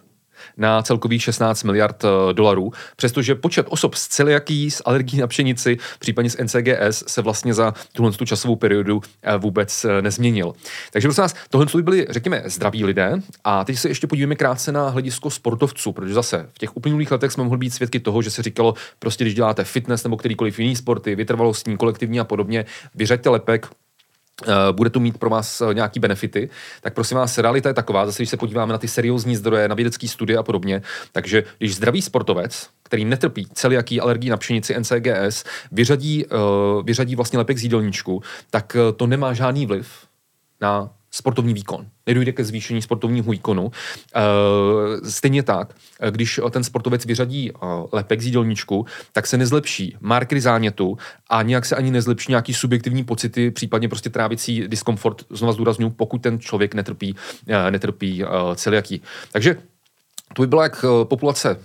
Speaker 1: na celkových 16 miliard eh, dolarů, přestože počet osob s celiaký, s alergií na pšenici, případně s NCGS se vlastně za tuhle tu časovou periodu eh, vůbec eh, nezměnil. Takže prosím vás, tohle by byli, řekněme, zdraví lidé. A teď se ještě podívejme krátce na hledisko sportovců, protože zase v těch uplynulých letech jsme mohli být svědky toho, že se říkalo, prostě když děláte fitness nebo kterýkoliv jiný sporty, vytrvalostní, kolektivní a podobně, vyřaďte lepek, bude to mít pro vás eh, nějaký benefity, tak prosím vás, realita je taková, zase když se podíváme na ty seriózní zdroje, na vědecké studie a podobně, takže když zdravý sportovec, který netrpí celiaký alergii na pšenici NCGS, vyřadí, uh, vyřadí vlastně lepek z jídelníčku, tak to nemá žádný vliv na sportovní výkon. Nedojde ke zvýšení sportovního výkonu. E, stejně tak, když ten sportovec vyřadí lepek z jídelníčku, tak se nezlepší markery zánětu a nějak se ani nezlepší nějaký subjektivní pocity, případně prostě trávicí diskomfort, znova zdůraznuju, pokud ten člověk netrpí, netrpí celiaký. Takže to by byla jak populace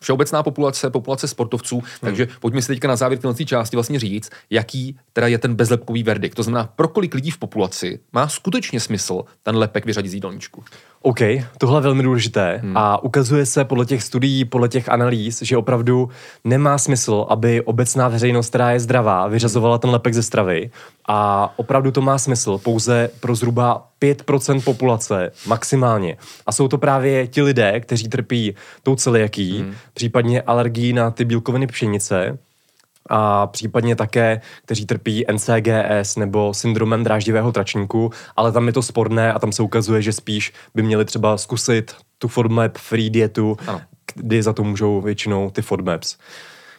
Speaker 1: všeobecná populace, populace sportovců, hmm. takže pojďme si teďka na závěr této části vlastně říct, jaký teda je ten bezlepkový verdikt. To znamená, pro kolik lidí v populaci má skutečně smysl ten lepek vyřadit z jídelníčku.
Speaker 2: OK, tohle je velmi důležité hmm. a ukazuje se podle těch studií, podle těch analýz, že opravdu nemá smysl, aby obecná veřejnost, která je zdravá, vyřazovala ten lepek ze stravy a opravdu to má smysl pouze pro zhruba 5% populace maximálně. A jsou to právě ti lidé, kteří trpí tou celiaký, hmm. případně alergií na ty bílkoviny pšenice, a případně také, kteří trpí NCGS nebo syndromem dráždivého tračníku, ale tam je to sporné a tam se ukazuje, že spíš by měli třeba zkusit tu FODMAP free dietu, ano. kdy za to můžou většinou ty FODMAPs.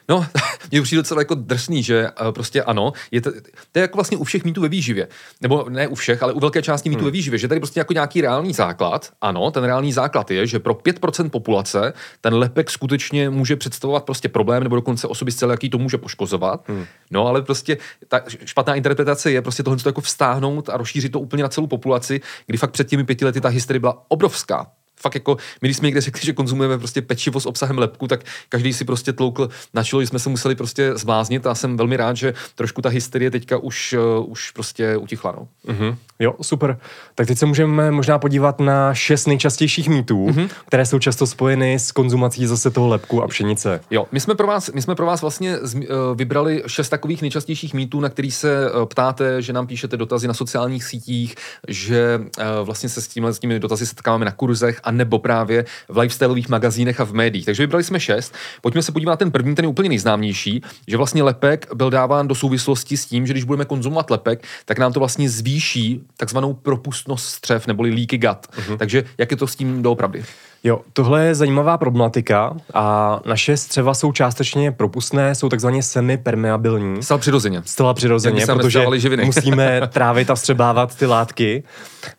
Speaker 1: No, mě přijde docela jako drsný, že uh, prostě ano, je to, to je jako vlastně u všech mýtů ve výživě. Nebo ne u všech, ale u velké části mýtů hmm. ve výživě, že tady prostě jako nějaký reálný základ. Ano, ten reálný základ je, že pro 5% populace ten lepek skutečně může představovat prostě problém, nebo dokonce osoby zcela, jaký to může poškozovat. Hmm. No, ale prostě ta špatná interpretace je prostě tohle jako vstáhnout a rozšířit to úplně na celou populaci, kdy fakt před těmi pěti lety ta hysterie byla obrovská fakt jako, my když jsme někde řekli, že konzumujeme prostě pečivo s obsahem lepku, tak každý si prostě tloukl na čelo, že jsme se museli prostě zbláznit a jsem velmi rád, že trošku ta hysterie teďka už, uh, už prostě utichla. No.
Speaker 2: Mm-hmm. Jo, super. Tak teď se můžeme možná podívat na šest nejčastějších mýtů, mm-hmm. které jsou často spojeny s konzumací zase toho lepku a pšenice.
Speaker 1: Jo, my jsme pro vás, my jsme pro vás vlastně uh, vybrali šest takových nejčastějších mýtů, na který se uh, ptáte, že nám píšete dotazy na sociálních sítích, že uh, vlastně se s, tímhle, s těmi dotazy setkáváme na kurzech a nebo právě v lifestyleových magazínech a v médiích. Takže vybrali jsme šest. Pojďme se podívat ten první, ten je úplně nejznámější, že vlastně lepek byl dáván do souvislosti s tím, že když budeme konzumovat lepek, tak nám to vlastně zvýší takzvanou propustnost střev neboli leaky gut. Uh-huh. Takže jak je to s tím doopravdy?
Speaker 2: Jo, tohle je zajímavá problematika a naše střeva jsou částečně propustné, jsou takzvaně semi-permeabilní.
Speaker 1: Zcela přirozeně.
Speaker 2: Zcela přirozeně, protože musíme trávit a vstřebávat ty látky.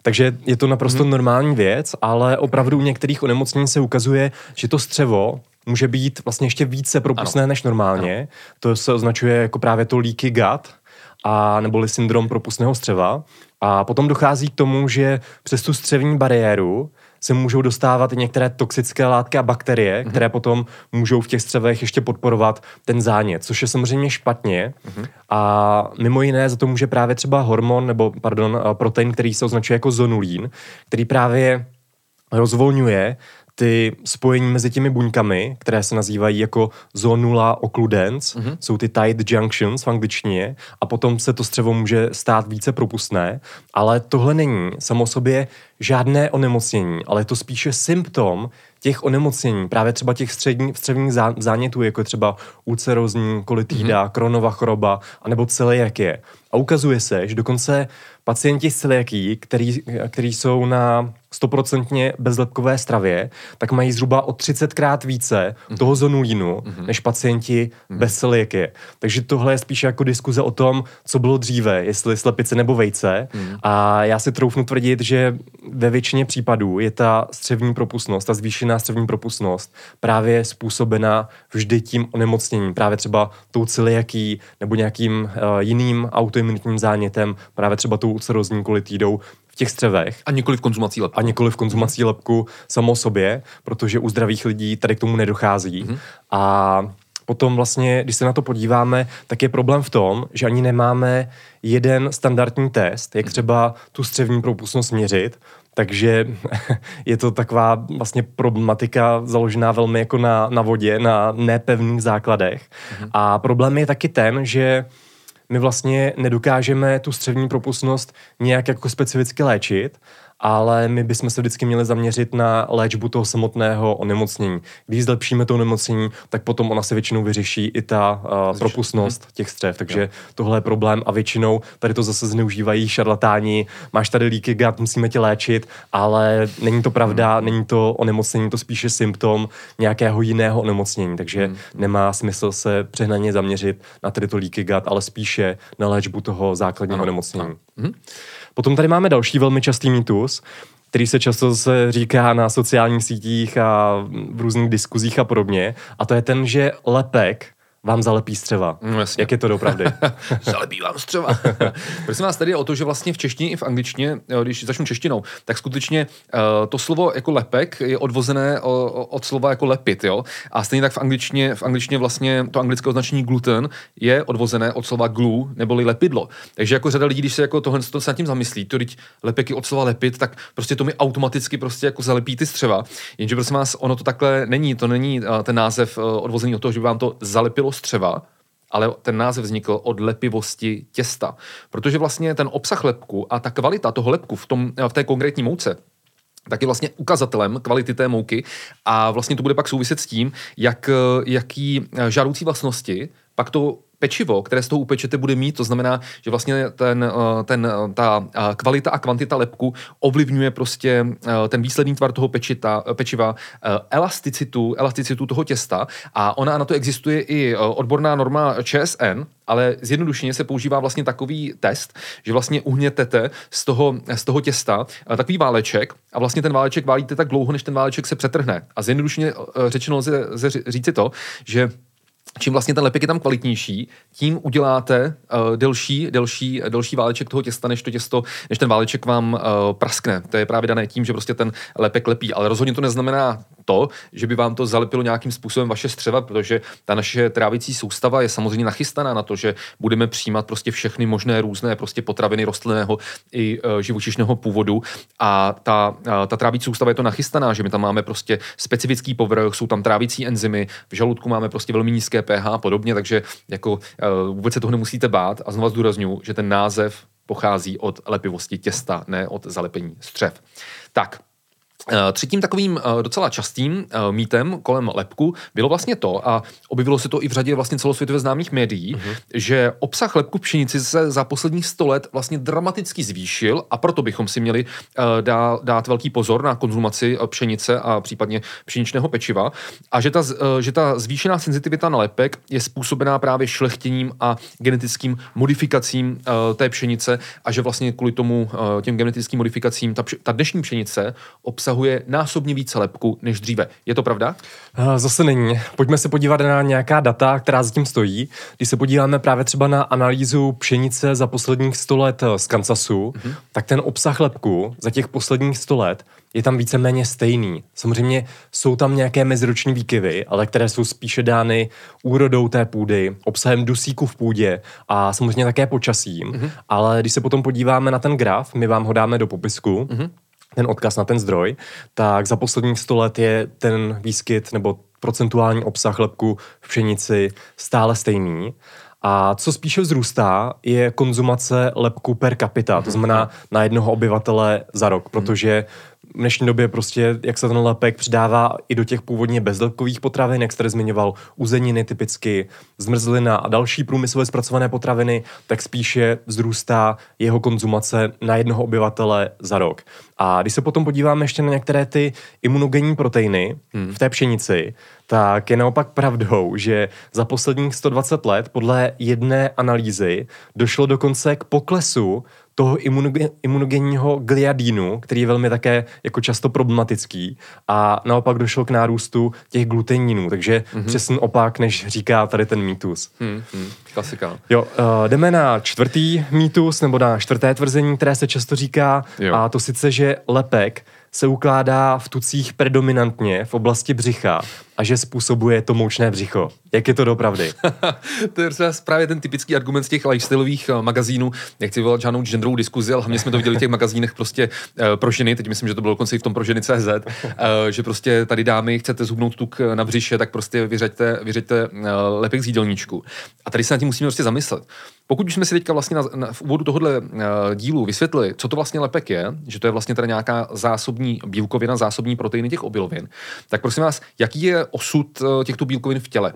Speaker 2: Takže je to naprosto hmm. normální věc, ale opravdu u některých onemocnění se ukazuje, že to střevo může být vlastně ještě více propustné ano. než normálně. Ano. To se označuje jako právě to leaky gut, a neboli syndrom propustného střeva. A potom dochází k tomu, že přes tu střevní bariéru se můžou dostávat i některé toxické látky a bakterie, mm-hmm. které potom můžou v těch střevech ještě podporovat ten zánět, což je samozřejmě špatně. Mm-hmm. A mimo jiné za to může právě třeba hormon, nebo pardon, protein, který se označuje jako zonulín, který právě rozvolňuje ty spojení mezi těmi buňkami, které se nazývají jako zonula occludens, mm-hmm. jsou ty tight junctions v angličtině a potom se to střevo může stát více propustné, ale tohle není samo sobě žádné onemocnění, ale je to spíše symptom těch onemocnění, právě třeba těch střední, střevních zá, zánětů, jako třeba ulcerozní kolitída, mm-hmm. kronova choroba, anebo celé jak je. A ukazuje se, že dokonce pacienti s celiaký, který, který jsou na stoprocentně bezlepkové stravě, tak mají zhruba o 30 krát více mm-hmm. toho zonulínu, mm-hmm. než pacienti mm-hmm. bez celiakie. Takže tohle je spíše jako diskuze o tom, co bylo dříve, jestli slepice nebo vejce. Mm-hmm. A já si troufnu tvrdit, že ve většině případů je ta střevní propustnost, ta zvýšená střevní propustnost právě způsobena vždy tím onemocněním, právě třeba tou celiaký nebo nějakým uh, jiným autoimunitním zánětem, právě třeba tou ulcerozní kolitídou, v těch střevech.
Speaker 1: A nikoli v konzumací lepku.
Speaker 2: A nikoli v konzumací lepku samo sobě, protože u zdravých lidí tady k tomu nedochází. Mm-hmm. A potom vlastně, když se na to podíváme, tak je problém v tom, že ani nemáme jeden standardní test, jak mhm. třeba tu střevní propustnost měřit, takže je to taková vlastně problematika založená velmi jako na, na vodě, na nepevných základech. Mm-hmm. A problém je taky ten, že my vlastně nedokážeme tu střevní propustnost nějak jako specificky léčit ale my bychom se vždycky měli zaměřit na léčbu toho samotného onemocnění. Když zlepšíme to onemocnění, tak potom ona se většinou vyřeší i ta uh, propustnost hmm. těch střev. Takže jo. tohle je problém a většinou tady to zase zneužívají šarlatáni. Máš tady leaky gut, musíme tě léčit, ale není to pravda, hmm. není to onemocnění, to spíše symptom nějakého jiného onemocnění. Takže hmm. nemá smysl se přehnaně zaměřit na tady to leaky gut, ale spíše na léčbu toho základního onemocnění. Hmm. Potom tady máme další velmi častý mýtus, který se často se říká na sociálních sítích a v různých diskuzích a podobně. A to je ten, že lepek vám zalepí střeva.
Speaker 1: No, jasně.
Speaker 2: Jak je to dopravdy?
Speaker 1: zalepí vám střeva. Prosím vás, tady je o to, že vlastně v češtině i v angličtině, když začnu češtinou, tak skutečně uh, to slovo jako lepek je odvozené od slova jako lepit, jo? A stejně tak v angličtině, v angličtině vlastně to anglické označení gluten je odvozené od slova glue, neboli lepidlo. Takže jako řada lidí, když se jako tohle to se nad tím zamyslí, to teď lepek je od slova lepit, tak prostě to mi automaticky prostě jako zalepí ty střeva. Jenže prosím vás, ono to takhle není, to není uh, ten název uh, odvozený od toho, že by vám to zalepilo střeva, ale ten název vznikl od lepivosti těsta. Protože vlastně ten obsah lepku a ta kvalita toho lepku v, tom, v té konkrétní mouce tak je vlastně ukazatelem kvality té mouky a vlastně to bude pak souviset s tím, jak, jaký žádoucí vlastnosti pak to pečivo, které z toho upečete, bude mít. To znamená, že vlastně ten, eh, ten, eh, ta eh, kvalita a kvantita lepku ovlivňuje prostě ten výsledný tvar toho pečita, pečiva, elasticitu, elasticitu toho těsta a ona na to existuje i odborná norma ČSN, ale zjednodušeně se používá vlastně takový test, že vlastně uhnětete z toho, z toho těsta takový váleček a vlastně ten váleček válíte tak dlouho, než ten váleček se přetrhne. A zjednodušeně řečeno lze, lze říci to, že čím vlastně ten lepek je tam kvalitnější, tím uděláte uh, delší, delší, delší váleček toho těsta, než to těsto, než ten váleček vám uh, praskne. To je právě dané tím, že prostě ten lepek lepí. Ale rozhodně to neznamená to, že by vám to zalepilo nějakým způsobem vaše střeva, protože ta naše trávicí soustava je samozřejmě nachystaná na to, že budeme přijímat prostě všechny možné různé prostě potraviny rostlinného i uh, živočišného původu a ta, ta trávicí soustava je to nachystaná, že my tam máme prostě specifický povrch, jsou tam trávicí enzymy, v žaludku máme prostě velmi nízké pH a podobně, takže jako uh, vůbec se toho nemusíte bát a znovu zdůraznuju, že ten název pochází od lepivosti těsta, ne od zalepení střev. Tak, třetím takovým eh, docela častým eh, mýtem kolem lepku bylo vlastně to, a objevilo se to i v řadě vlastně celosvětově známých médií, uh-huh. že obsah lepku v pšenici se za posledních 100 let vlastně dramaticky zvýšil a proto bychom si měli dát, dát velký pozor na konzumaci pšenice a případně pšeničného pečiva a že ta, že ta zvýšená senzitivita na lepek je způsobená právě šlechtěním a genetickým modifikacím té pšenice a že vlastně kvůli tomu těm genetickým modifikacím ta, ta dnešní pšenice obsahuje obsahuje násobně více lepku než dříve. Je to pravda?
Speaker 2: Zase není. Pojďme se podívat na nějaká data, která zatím stojí. Když se podíváme právě třeba na analýzu pšenice za posledních 100 let eh, z Kansasu, mm-hmm. tak ten obsah lepku za těch posledních 100 let je tam víceméně stejný. Samozřejmě jsou tam nějaké meziroční výkyvy, ale které jsou spíše dány úrodou té půdy, obsahem dusíku v půdě a samozřejmě také počasím. Mm-hmm. Ale když se potom podíváme na ten graf, my vám ho dáme do popisku, mm-hmm ten odkaz na ten zdroj, tak za posledních 100 let je ten výskyt nebo procentuální obsah lepku v pšenici stále stejný. A co spíše vzrůstá, je konzumace lepku per capita, to znamená na jednoho obyvatele za rok, protože v dnešní době prostě, jak se ten lepek přidává i do těch původně bezlepkových potravin, jak jste zmiňoval, uzeniny typicky, zmrzlina a další průmyslově zpracované potraviny, tak spíše vzrůstá jeho konzumace na jednoho obyvatele za rok. A když se potom podíváme ještě na některé ty imunogenní proteiny hmm. v té pšenici, tak je naopak pravdou, že za posledních 120 let podle jedné analýzy došlo dokonce k poklesu toho imunogen, imunogenního gliadínu, který je velmi také jako často problematický a naopak došlo k nárůstu těch glutenínů, takže mm-hmm. přesný opak, než říká tady ten mýtus.
Speaker 1: Hmm, hmm, klasika.
Speaker 2: Jo, uh, jdeme na čtvrtý mýtus, nebo na čtvrté tvrzení, které se často říká, jo. a to sice, že lepek se ukládá v tucích predominantně v oblasti břicha a že způsobuje to moučné břicho. Jak je to dopravdy?
Speaker 1: to je právě ten typický argument z těch lifestyleových uh, magazínů. Nechci volat žádnou genderovou diskuzi, ale hlavně jsme to viděli v těch magazínech prostě uh, pro ženy, teď myslím, že to bylo dokonce i v tom pro ženy CZ, uh, že prostě tady dámy chcete zhubnout tuk na břiše, tak prostě vyřeďte, vyřeďte lepek z jídelníčku. A tady se na tím musíme prostě zamyslet. Pokud už jsme si teďka vlastně na, na, v úvodu tohohle dílu vysvětlili, co to vlastně lepek je, že to je vlastně teda nějaká zásobní bílkovina, zásobní proteiny těch obilovin, tak prosím vás, jaký je osud uh, těchto bílkovin v těle?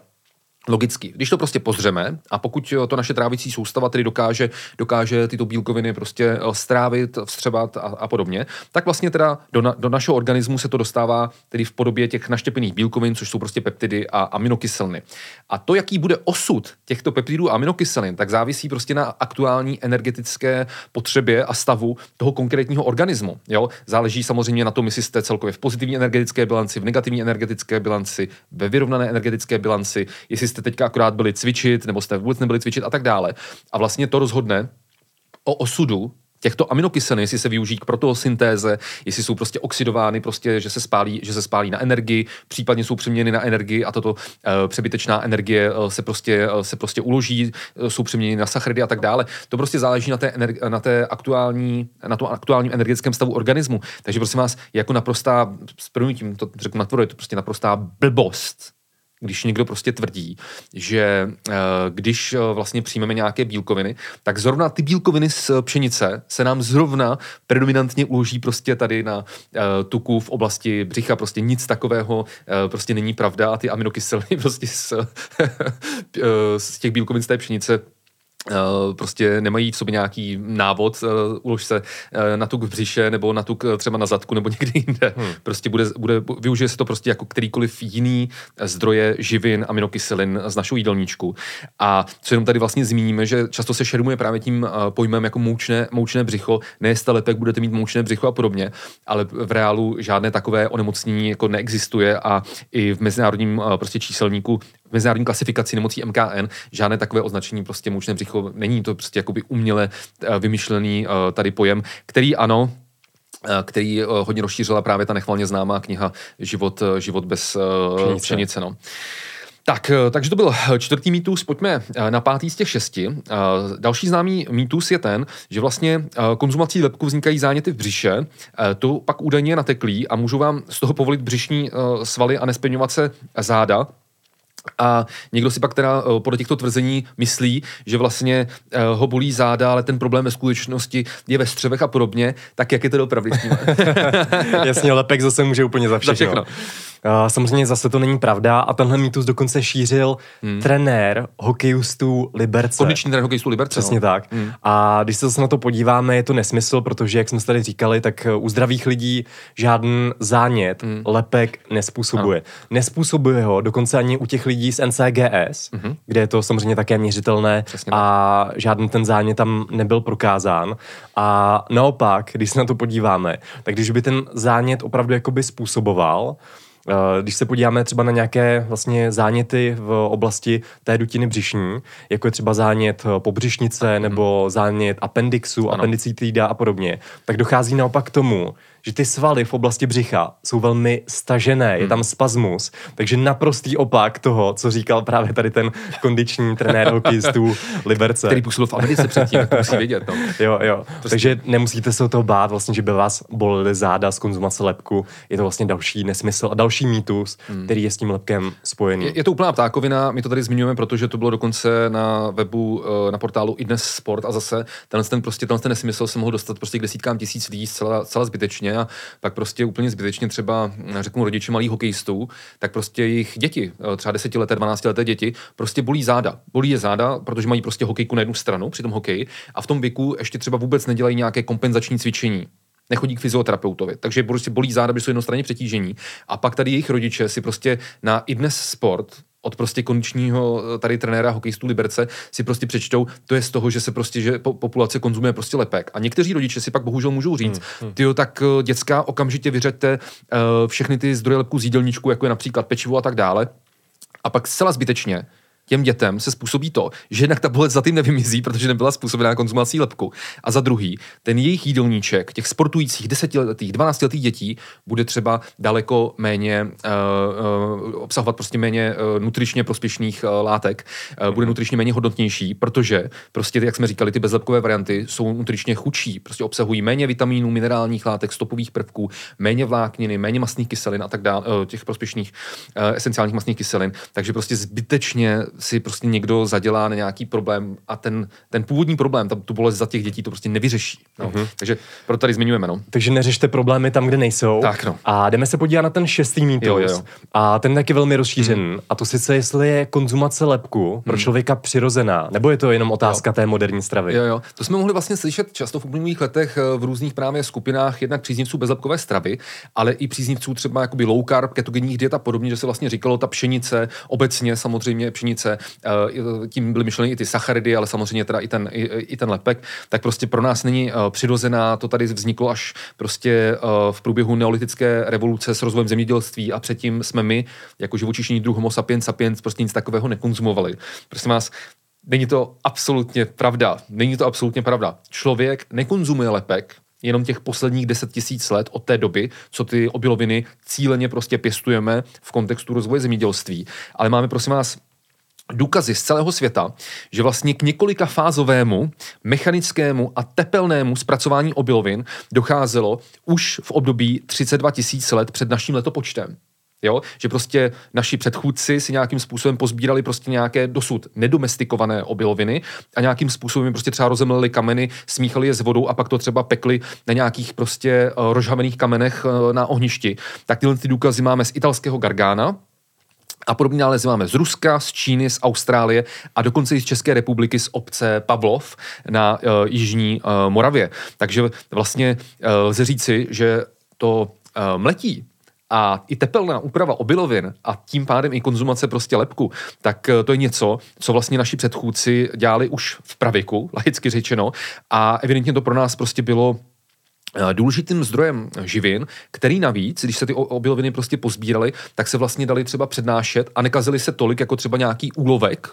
Speaker 1: Logicky. Když to prostě pozřeme a pokud to naše trávicí soustava tedy dokáže, dokáže tyto bílkoviny prostě eh, strávit, vstřebat a, a podobně, tak vlastně teda do, na, do našeho organismu se to dostává tedy v podobě těch naštěpených bílkovin, což jsou prostě peptidy a aminokyseliny. A to, jaký bude osud těchto peptidů a aminokyselin, tak závisí prostě na aktuální energetické potřebě a stavu toho konkrétního organismu. Jo? Záleží samozřejmě na tom, jestli jste celkově v pozitivní energetické bilanci, v negativní energetické bilanci, ve vyrovnané energetické bilanci, jestli jste teďka akorát byli cvičit, nebo jste vůbec nebyli cvičit a tak dále. A vlastně to rozhodne o osudu těchto aminokyselin, jestli se využijí k protosyntéze, jestli jsou prostě oxidovány, prostě, že se spálí, že se spálí na energii, případně jsou přeměněny na energii a tato uh, přebytečná energie uh, se, prostě, uh, se prostě uloží, jsou přeměněny na sacharidy a tak dále. To prostě záleží na té, na té aktuální, na tom aktuálním energetickém stavu organismu. Takže prosím vás, jako naprostá, s to řeknu na je to prostě naprostá blbost, když někdo prostě tvrdí, že eh, když eh, vlastně přijmeme nějaké bílkoviny, tak zrovna ty bílkoviny z pšenice se nám zrovna predominantně uloží prostě tady na eh, tuku v oblasti břicha, prostě nic takového prostě není pravda a ty aminokyseliny prostě z, z těch bílkovin z té pšenice prostě nemají v sobě nějaký návod, uh, ulož se uh, na tuk v břiše nebo na tuk třeba na zadku nebo někde jinde. Hmm. Prostě bude, bude, využije se to prostě jako kterýkoliv jiný zdroje živin, aminokyselin z našeho jídelníčku. A co jenom tady vlastně zmíníme, že často se šermuje právě tím pojmem jako moučné, moučné břicho, ne lepek budete mít moučné břicho a podobně, ale v reálu žádné takové onemocnění jako neexistuje a i v mezinárodním prostě číselníku mezinárodní klasifikaci nemocí MKN žádné takové označení prostě mučné břicho není to prostě jakoby uměle eh, vymyšlený eh, tady pojem, který ano, eh, který hodně rozšířila právě ta nechvalně známá kniha Život, život bez pšenice. pšenice no. Tak, takže to byl čtvrtý mýtus, pojďme na pátý z těch šesti. Další známý mýtus je ten, že vlastně konzumací lepku vznikají záněty v břiše, to pak údajně nateklí a můžu vám z toho povolit břišní svaly a nesplňovat se záda, a někdo si pak teda eh, podle těchto tvrzení myslí, že vlastně uh, ho bolí záda, ale ten problém ve skutečnosti je ve střevech a podobně, tak jak je to opravdu
Speaker 2: Jasně, lepek zase může úplně za všechno. Za všechno. Samozřejmě zase to není pravda a tenhle mýtus dokonce šířil hmm. trenér hokejistů Liberce.
Speaker 1: Kondiční trenér hokejistů Liberce.
Speaker 2: Přesně no. tak. Hmm. A když se zase na to podíváme, je to nesmysl, protože, jak jsme tady říkali, tak u zdravých lidí žádný zánět hmm. lepek nespůsobuje. Ano. Nespůsobuje ho dokonce ani u těch lidí z NCGS, hmm. kde je to samozřejmě také měřitelné Přesně a tak. žádný ten zánět tam nebyl prokázán. A naopak, když se na to podíváme, tak když by ten zánět opravdu jakoby způsoboval, když se podíváme třeba na nějaké vlastně záněty v oblasti té dutiny břišní, jako je třeba zánět eh, pobřišnice nebo zánět appendixu, appendicitida a podobně, tak dochází naopak k tomu, že ty svaly v oblasti břicha jsou velmi stažené, hmm. je tam spasmus, takže naprostý opak toho, co říkal právě tady ten kondiční trenér hokejistů Liberce.
Speaker 1: Který působil v Americe předtím, to musí vědět. No.
Speaker 2: Jo, jo. Prostě. Takže nemusíte se o toho bát, vlastně, že by vás bolely záda z konzumace lepku. Je to vlastně další nesmysl a další mýtus, hmm. který je s tím lepkem spojený.
Speaker 1: Je, je to úplná ptákovina, my to tady zmiňujeme, protože to bylo dokonce na webu, eh, na portálu i dnes sport a zase tenhle ten prostě tenhle ten nesmysl se mohl dostat prostě k desítkám tisíc lidí zcela, zcela zbytečně a pak prostě úplně zbytečně třeba, řeknu rodiče malých hokejistů, tak prostě jejich děti, eh, třeba desetileté, dvanáctileté děti, prostě bolí záda. Bolí je záda, protože mají prostě hokejku na jednu stranu při tom hokeji a v tom věku ještě třeba vůbec nedělají nějaké kompenzační cvičení nechodí k fyzioterapeutovi, takže prostě bolí záda, protože jsou jednostranně přetížení. A pak tady jejich rodiče si prostě na i dnes sport od prostě kondičního eh, tady trenéra hokejistů Liberce si prostě přečtou, to je z toho, že se prostě, že populace konzumuje prostě lepek. A někteří rodiče si pak bohužel můžou říct, hmm, hmm. tyjo, tak eh, dětská okamžitě vyřeďte uh, všechny ty zdroje lepku z jídelníčku, jako je například pečivo a tak dále. A pak zcela zbytečně těm dětem se způsobí to, že jednak ta bolest za tím nevymizí, protože nebyla způsobená konzumací lepku. A za druhý, ten jejich jídelníček, těch sportujících desetiletých, dvanáctiletých dětí, bude třeba daleko méně uh, uh, obsahovat prostě méně uh, nutričně prospěšných uh, látek, uh, bude nutričně méně hodnotnější, protože prostě, jak jsme říkali, ty bezlepkové varianty jsou nutričně chudší, prostě obsahují méně vitamínů, minerálních látek, stopových prvků, méně vlákniny, méně masných kyselin a tak dále, uh, těch prospěšných uh, esenciálních masných kyselin. Takže prostě zbytečně si prostě někdo zadělá na nějaký problém a ten, ten původní problém, ta, tu bolest za těch dětí to prostě nevyřeší. No. Mm-hmm. Takže proto tady zmiňujeme. No.
Speaker 2: Takže neřešte problémy tam, kde nejsou.
Speaker 1: Tak no.
Speaker 2: A jdeme se podívat na ten šestý mýtus. Jo, jo. A ten taky velmi rozšířený. Mm. A to sice, jestli je konzumace lepku pro mm. člověka přirozená, nebo je to jenom otázka jo. té moderní stravy.
Speaker 1: Jo, jo. To jsme mohli vlastně slyšet často v uplynulých letech eh, v různých právě skupinách, jednak příznivců bezlepkové stravy, ale i příznivců třeba jakoby low carb, ketogenních diet a podobně, že se vlastně říkalo ta pšenice, obecně samozřejmě pšenice, eh, tím byly myšleny i ty sacharidy, ale samozřejmě teda i ten, i, i ten lepek, tak prostě pro nás není uh, přirozená, to tady vzniklo až prostě uh, v průběhu neolitické revoluce s rozvojem zemědělství a předtím jsme my, jako živočišní druh Homo sapiens sapiens, prostě nic takového nekonzumovali. Prosím vás, Není to absolutně pravda. Není to absolutně pravda. Člověk nekonzumuje lepek, jenom těch posledních 10 tisíc let od té doby, co ty obiloviny cíleně prostě pěstujeme v kontextu rozvoje zemědělství. Ale máme, prosím vás, důkazy z celého světa, že vlastně k několika fázovému, mechanickému a tepelnému zpracování obilovin docházelo už v období 32 tisíc let před naším letopočtem. Jo? Že prostě naši předchůdci si nějakým způsobem pozbírali prostě nějaké dosud nedomestikované obiloviny a nějakým způsobem prostě třeba rozemlili kameny, smíchali je s vodou a pak to třeba pekli na nějakých prostě uh, rozhavených kamenech uh, na ohništi. Tak tyhle ty důkazy máme z italského Gargána, a podobně nálezy máme z Ruska, z Číny, z Austrálie a dokonce i z České republiky z obce Pavlov na uh, Jižní uh, Moravě. Takže vlastně uh, lze říci, že to uh, mletí a i tepelná úprava obilovin a tím pádem i konzumace prostě lepku, tak to je něco, co vlastně naši předchůdci dělali už v pravěku, laicky řečeno, a evidentně to pro nás prostě bylo důležitým zdrojem živin, který navíc, když se ty obiloviny prostě pozbíraly, tak se vlastně dali třeba přednášet a nekazily se tolik jako třeba nějaký úlovek,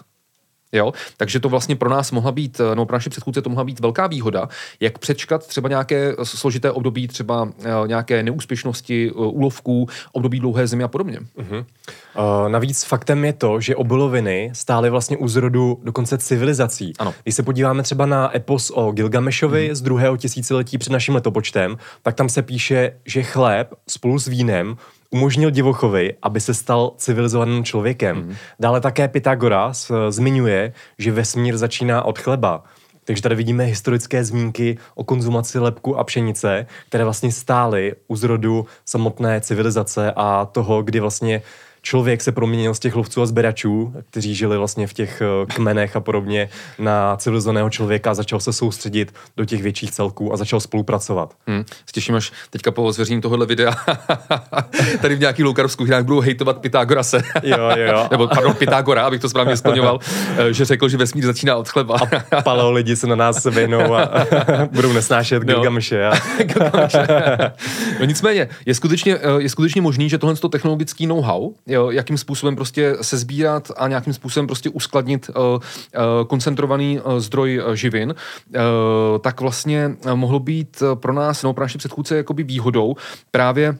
Speaker 1: Jo? Takže to vlastně pro nás mohla být, no pro naše předchůdce to mohla být velká výhoda, jak přečkat třeba nějaké složité období, třeba uh, nějaké neúspěšnosti uh, úlovků, období dlouhé zimy a podobně. Uh-huh.
Speaker 2: Uh, navíc faktem je to, že obiloviny stály vlastně u zrodu dokonce civilizací.
Speaker 1: Ano.
Speaker 2: Když se podíváme třeba na epos o Gilgamešovi uh-huh. z druhého tisíciletí před naším letopočtem, tak tam se píše, že chléb spolu s vínem umožnil divochovi, aby se stal civilizovaným člověkem. Mm. Dále také Pythagoras eh, zmiňuje, že vesmír začíná od chleba. Takže tady vidíme historické zmínky o konzumaci lepku a pšenice, které vlastně stály u zrodu samotné civilizace a toho, kdy vlastně člověk se proměnil z těch lovců a sběračů, kteří žili vlastně v těch eh, kmenech a podobně, na civilizovaného člověka a začal se soustředit do těch větších celků a začal spolupracovat.
Speaker 1: Hmm. Stěším, až teďka po zveřejnění tohohle videa tady v nějaký loukarovských skupinách budou hejtovat Pythagorase.
Speaker 2: jo, jo, jo.
Speaker 1: Nebo pardon, Pythagora, abych to správně splňoval, eh, že řekl, že vesmír začíná od chleba.
Speaker 2: a paleo lidi se na nás vynou a budou nesnášet no. Gilgameše. A...
Speaker 1: no nicméně, je skutečně, eh, je skutečně možný, že tohle technologický know-how jakým způsobem prostě se sbírat a nějakým způsobem prostě uskladnit uh, uh, koncentrovaný uh, zdroj živin, tak vlastně mohlo být pro nás, no pro naše předchůdce, jakoby výhodou právě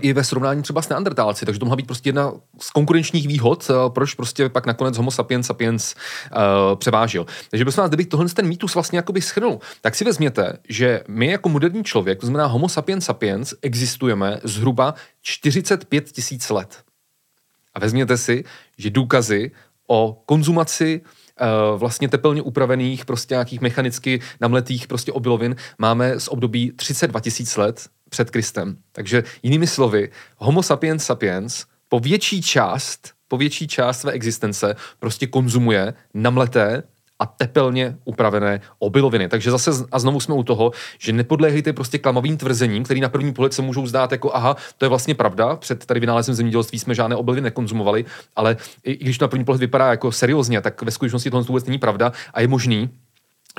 Speaker 1: i ve srovnání třeba s neandertálci, takže to mohla být prostě jedna z konkurenčních výhod, proč prostě pak nakonec homo sapiens sapiens uh, převážil. Takže prosím vás, kdybych tohle ten mýtus vlastně jakoby schrnul, tak si vezměte, že my jako moderní člověk, to znamená homo sapiens sapiens, existujeme zhruba 45 tisíc let. A vezměte si, že důkazy o konzumaci vlastně tepelně upravených, prostě nějakých mechanicky namletých prostě obilovin máme z období 32 tisíc let před Kristem. Takže jinými slovy, homo sapiens sapiens po větší část, po větší část své existence prostě konzumuje namleté a tepelně upravené obiloviny. Takže zase a znovu jsme u toho, že nepodléhejte prostě klamavým tvrzením, který na první pohled se můžou zdát jako aha, to je vlastně pravda, před tady vynálezem zemědělství jsme žádné obiloviny nekonzumovali, ale i když to na první pohled vypadá jako seriózně, tak ve skutečnosti tohle vůbec není pravda a je možný,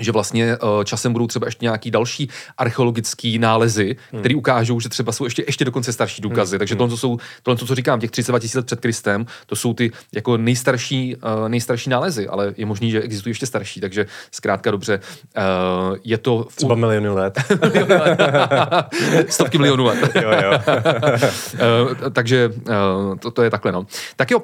Speaker 1: že vlastně uh, časem budou třeba ještě nějaký další archeologické nálezy, hmm. které ukážou, že třeba jsou ještě, ještě dokonce starší důkazy. Hmm. Takže tohle, co jsou, tohle, co říkám, těch 32 tisíc let před Kristem, to jsou ty jako nejstarší, uh, nejstarší nálezy, ale je možný, že existují ještě starší, takže zkrátka dobře, uh, je to...
Speaker 2: V... Třeba miliony let.
Speaker 1: Stovky milionů let.
Speaker 2: jo, jo.
Speaker 1: takže to, to je takhle, no. Tak jo,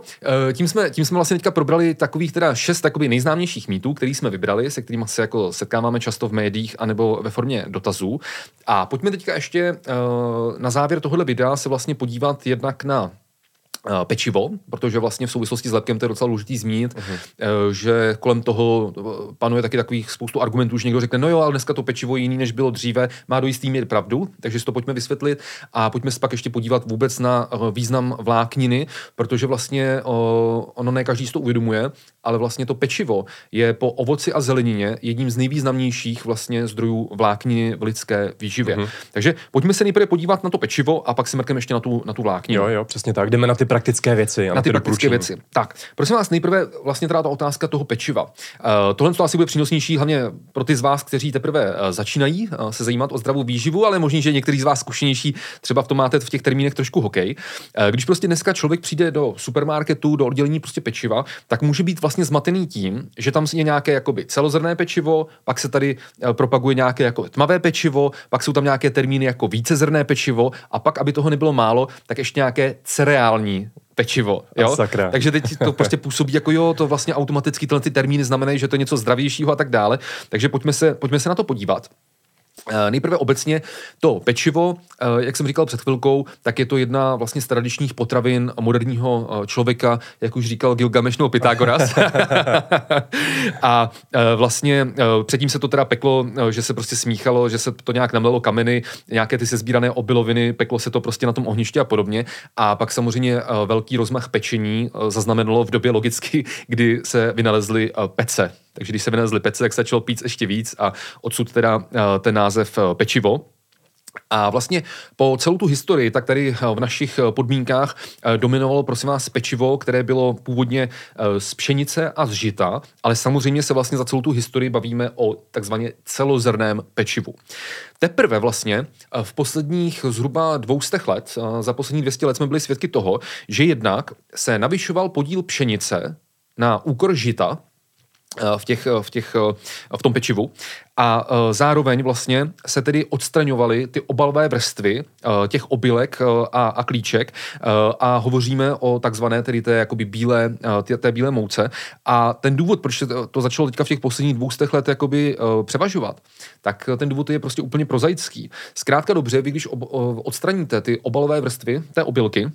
Speaker 1: tím jsme, tím jsme vlastně teďka probrali takových teda šest takových nejznámějších mýtů, který jsme vybrali, se kterými se jako setkáváme často v médiích anebo ve formě dotazů. A pojďme teďka ještě uh, na závěr tohohle videa se vlastně podívat jednak na Eh, pečivo, protože vlastně v souvislosti s lepkem to je docela důležitý zmínit, uh-huh. že kolem toho eh, panuje taky takových spoustu argumentů, že někdo řekne, no jo, ale dneska to pečivo je jiný, než bylo dříve, má do jistý míry pravdu, takže si to pojďme vysvětlit a pojďme se pak ještě podívat vůbec na význam vlákniny, protože vlastně ono ne každý si to uvědomuje, ale vlastně to pečivo je po ovoci a zelenině jedním z nejvýznamnějších vlastně zdrojů vlákniny v lidské výživě. Uh-huh. Takže pojďme se nejprve podívat na to pečivo a pak si mrkneme ještě na tu, na tu vlákninu.
Speaker 2: Jo, jo, přesně tak. Jdeme na ty praktické věci.
Speaker 1: Na, na ty, ty praktické věci. Tak, prosím vás, nejprve vlastně teda ta otázka toho pečiva. Uh, tohle to asi bude přínosnější hlavně pro ty z vás, kteří teprve uh, začínají uh, se zajímat o zdravou výživu, ale možná, že některý z vás zkušenější třeba v tom máte v těch termínech trošku hokej. Uh, když prostě dneska člověk přijde do supermarketu, do oddělení prostě pečiva, tak může být vlastně zmatený tím, že tam je nějaké jakoby celozrné pečivo, pak se tady uh, propaguje nějaké jako tmavé pečivo, pak jsou tam nějaké termíny jako vícezrné pečivo a pak, aby toho nebylo málo, tak ještě nějaké cereální pečivo. Jo?
Speaker 2: Sakra.
Speaker 1: Takže teď to prostě působí jako jo, to vlastně automaticky tyhle ty termíny znamenají, že to je něco zdravějšího a tak dále. Takže pojďme se, pojďme se na to podívat. Eh, nejprve obecně to pečivo, eh, jak jsem říkal před chvilkou, tak je to jedna vlastně z tradičních potravin moderního eh, člověka, jak už říkal Gilgameš nebo Pythagoras. a vlastně předtím se to teda peklo, že se prostě smíchalo, že se to nějak namlelo kameny, nějaké ty sezbírané obiloviny, peklo se to prostě na tom ohništi a podobně. A pak samozřejmě velký rozmach pečení zaznamenalo v době logicky, kdy se vynalezly pece. Takže když se vynalezly pece, tak se začalo pít ještě víc a odsud teda ten název eh, pečivo. A vlastně po celou tu historii, tak tady eh, v našich eh, podmínkách dominovalo, prosím vás, pečivo, které bylo původně z pšenice a z žita, ale samozřejmě se vlastně za celou tu historii bavíme o takzvaně celozrném pečivu. Teprve vlastně v posledních zhruba dvoustech let, za poslední 200 let jsme byli svědky toho, že jednak se navyšoval podíl pšenice na úkor žita, Eh, v, těch, v, těch, eh, v tom pečivu. A eh, zároveň vlastně se tedy odstraňovaly ty obalové vrstvy těch obilek a, a klíček a hovoříme o takzvané tedy té jakoby bílé, té, té bílé mouce. A ten důvod, proč to začalo teďka v těch posledních dvoustech let jakoby převažovat, tak ten důvod je prostě úplně prozaický. Zkrátka dobře, vy když odstraníte ty obalové vrstvy té obilky,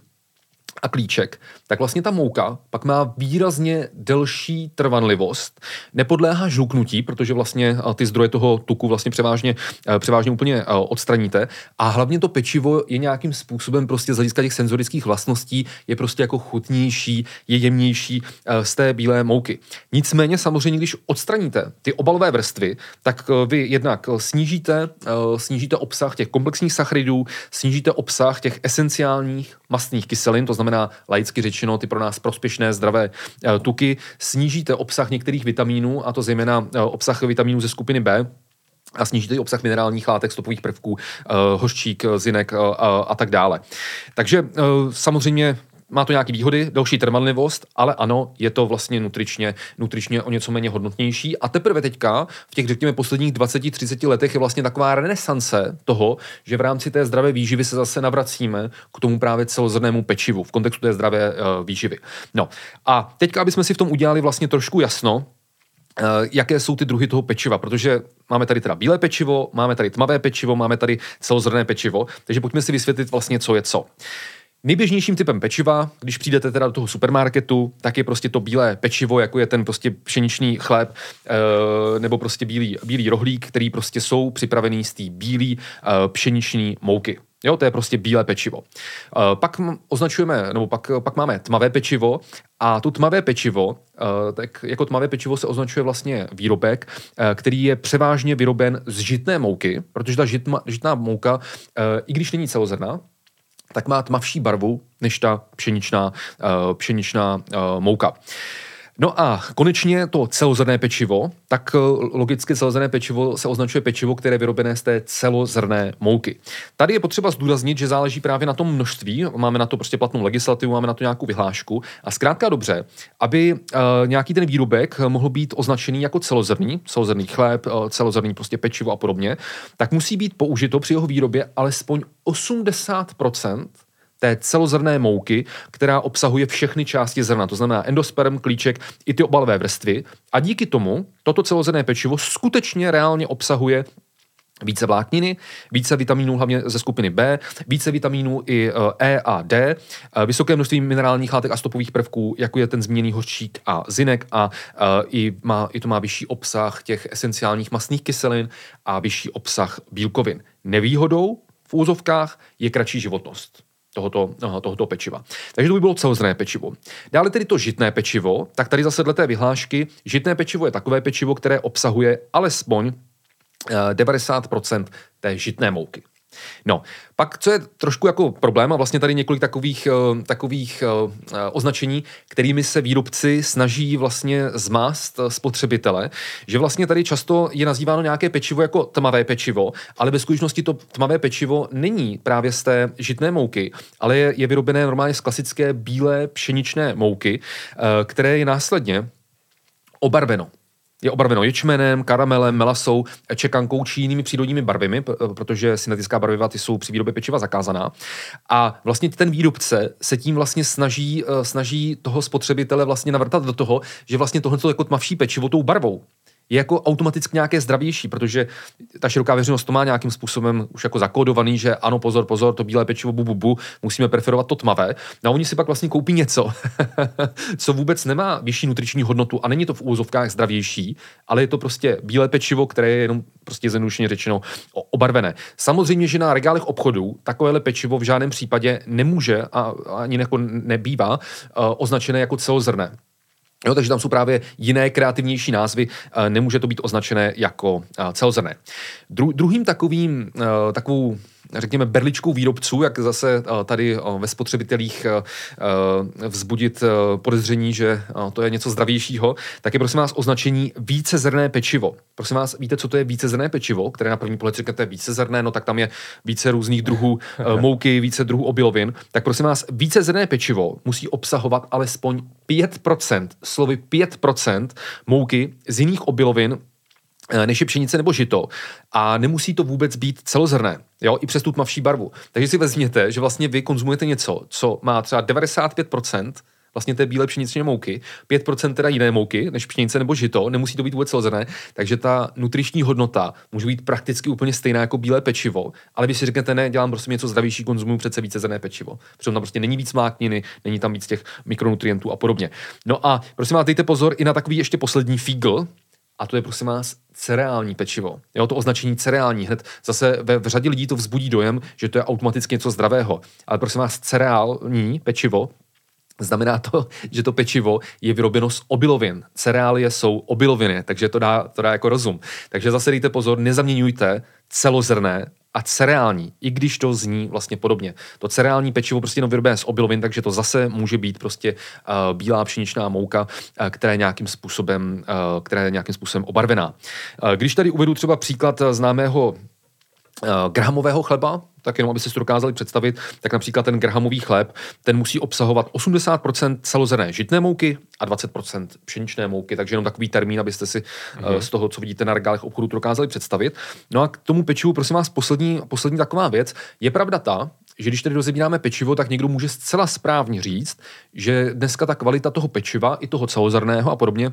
Speaker 1: a klíček, tak vlastně ta mouka pak má výrazně delší trvanlivost, nepodléhá žluknutí, protože vlastně eh, ty zdroje toho tuku vlastně převážně, eh, převážně úplně eh, odstraníte a hlavně to pečivo je nějakým způsobem prostě z hlediska těch senzorických vlastností je prostě jako chutnější, je jemnější z té bílé mouky. Nicméně samozřejmě, když odstraníte ty obalové vrstvy, tak vy jednak snížíte, snížíte obsah těch komplexních sacharidů, snížíte obsah těch esenciálních mastných kyselin, to znamená laicky řečeno ty pro nás prospěšné zdravé eh, tuky, snížíte obsah některých vitamínů, a to zejména eh, obsah vitamínů ze skupiny B, a snížíte i obsah minerálních látek, stopových prvků, uh, hořčík, zinek a tak dále. Takže samozřejmě má to nějaké výhody, další trvanlivost, ale ano, je to vlastně nutričně, nutričně o něco méně hodnotnější. A teprve teďka, v těch, řekněme, posledních 20-30 letech je vlastně taková renesance toho, že v rámci té zdravé výživy se zase navracíme k tomu právě celozrnému pečivu v kontextu té zdravé uh, výživy. No a teďka, aby jsme si v tom udělali vlastně trošku jasno, uh, jaké jsou ty druhy toho pečiva, protože máme tady teda bílé pečivo, máme tady tmavé pečivo, máme tady celozrné pečivo, takže pojďme si vysvětlit vlastně, co je co. Nejběžnějším typem pečiva, když přijdete teda do toho supermarketu, tak je prostě to bílé pečivo, jako je ten prostě pšeničný chléb, e, nebo prostě bílý, bílý rohlík, který prostě jsou připravený z té bílé e, pšeniční mouky. Jo, to je prostě bílé pečivo. E, pak označujeme, nebo pak, pak máme tmavé pečivo a tu tmavé pečivo, tak jako tmavé pečivo se označuje vlastně výrobek, který je převážně vyroben z žitné mouky, protože ta žitma, žitná mouka, i když není celozrná, tak má tmavší barvu než ta pšeničná, uh, pšeničná uh, mouka. No a konečně to celozrné pečivo, tak eh, logicky celozrné pečivo se označuje pečivo, které je vyrobené z té celozrné mouky. Tady je potřeba zdůraznit, že záleží právě na tom množství, máme na to prostě platnou legislativu, máme na to nějakou vyhlášku. A zkrátka dobře, aby uh, nějaký ten výrobek mohl být označený jako celozrný, celozrný chléb, uh, celozrný prostě pečivo a podobně, tak musí být použito při jeho výrobě alespoň 80 té celozrné mouky, která obsahuje všechny části zrna, to znamená endosperm, klíček i ty obalové vrstvy. A díky tomu toto celozrné pečivo skutečně reálně obsahuje více vlákniny, více vitamínů hlavně ze skupiny B, více vitamínů i E a D, vysoké množství minerálních látek a stopových prvků, jako je ten zmíněný hořčík a zinek a i, má, i to má vyšší obsah těch esenciálních masných kyselin a vyšší obsah bílkovin. Nevýhodou v úzovkách je kratší životnost tohoto, tohoto pečiva. Takže to by bylo celozrné pečivo. Dále tedy to žitné pečivo, tak tady zase dle té vyhlášky, žitné pečivo je takové pečivo, které obsahuje alespoň 90% eh, té žitné mouky. No, pak co je trošku jako problém, a vlastně tady několik takových, uh, takových uh, označení, kterými se výrobci snaží vlastně zmást spotřebitele, že vlastně tady často je nazýváno nějaké pečivo jako tmavé pečivo, ale ve skutečnosti to tmavé pečivo není právě z té žitné mouky, ale je, je vyrobené normálně z klasické bílé pšeničné mouky, které je následně obarveno je obarveno ječmenem, karamelem, melasou, čekankou či jinými přírodními barvami, protože syntetická barviva ty jsou při výrobě pečiva zakázaná. A vlastně ten výrobce se tím vlastně snaží, eh, snaží toho spotřebitele vlastně navrtat do toho, že vlastně tohle jako tmavší pečivo tou barvou je jako automaticky nějaké zdravější, protože ta široká veřejnost to má nějakým způsobem už jako zakódovaný, že ano, pozor, pozor, to bílé pečivo, bu, bu, bu, musíme preferovat to tmavé. No a oni si pak vlastně koupí něco, co vůbec nemá vyšší nutriční hodnotu a není to v úzovkách zdravější, ale je to prostě bílé pečivo, které je jenom prostě zjednodušeně řečeno obarvené. Samozřejmě, že na regálech obchodů takovéhle pečivo v žádném případě nemůže a ani jako nebývá uh, označené jako celozrné. Jo, takže tam jsou právě jiné kreativnější názvy, eh, nemůže to být označené jako eh, celozrné. Dru, druhým takovým, eh, takovou řekněme, berličkou výrobců, jak zase tady ve spotřebitelích vzbudit podezření, že to je něco zdravějšího, tak je prosím vás označení vícezrné pečivo. Prosím vás, víte, co to je vícezrné pečivo, které na první pohled říkáte vícezrné, no tak tam je více různých druhů mouky, více druhů obilovin. Tak prosím vás, vícezrné pečivo musí obsahovat alespoň 5%, slovy 5% mouky z jiných obilovin, Eh, než je pšenice nebo žito. A nemusí to vůbec být celozrné, jo, i přes tu tmavší barvu. Takže si vezměte, že vlastně vy konzumujete něco, co má třeba 95% vlastně té bílé pšeničné mouky, 5% teda jiné mouky, než pšenice nebo žito, nemusí to být vůbec celozrné, takže ta nutriční hodnota může být prakticky úplně stejná jako bílé pečivo, ale vy si řeknete, ne, dělám prostě něco zdravější, konzumuju přece více zrné pečivo. Protože tam prostě není víc mákniny, není tam víc těch mikronutrientů a podobně. No a prosím vás, dejte pozor i na takový ještě poslední fígl, a to je prosím vás cereální pečivo. Jo, to označení cereální hned zase ve v řadě lidí to vzbudí dojem, že to je automaticky něco zdravého. Ale prosím vás, cereální pečivo Znamená to, že to pečivo je vyrobeno z obilovin. Cereálie jsou obiloviny, takže to dá, to dá jako rozum. Takže zase dejte pozor, nezaměňujte celozrné a cereální, i když to zní vlastně podobně. To cereální pečivo prostě jenom vyrobené z obilovin, takže to zase může být prostě uh, bílá pšeničná mouka, uh, která je nějakým způsobem, uh, která je nějakým způsobem obarvená. Uh, když tady uvedu třeba příklad známého grahamového chleba, tak jenom abyste si to dokázali představit, tak například ten grahamový chléb, ten musí obsahovat 80% celozrné žitné mouky a 20% pšeničné mouky, takže jenom takový termín, abyste si mm-hmm. z toho, co vidíte na regálech obchodu, to dokázali představit. No a k tomu pečivu, prosím vás, poslední, poslední taková věc. Je pravda ta, že když tedy rozebíráme pečivo, tak někdo může zcela správně říct, že dneska ta kvalita toho pečiva, i toho celozrného a podobně,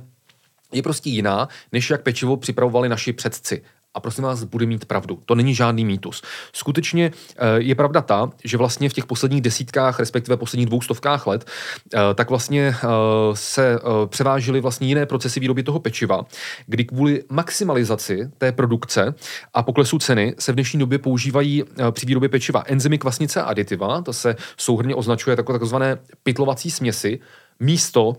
Speaker 1: je prostě jiná, než jak pečivo připravovali naši předci a prosím vás, bude mít pravdu. To není žádný mýtus. Skutečně eh, je pravda ta, že vlastně v těch posledních desítkách, respektive posledních dvoustovkách let, eh, tak vlastně eh, se převážily vlastně jiné procesy výroby toho pečiva, kdy kvůli maximalizaci té produkce a poklesu ceny se v dnešní době používají při výrobě pečiva enzymy kvasnice a aditiva, to se souhrně označuje jako takzvané pytlovací směsi, místo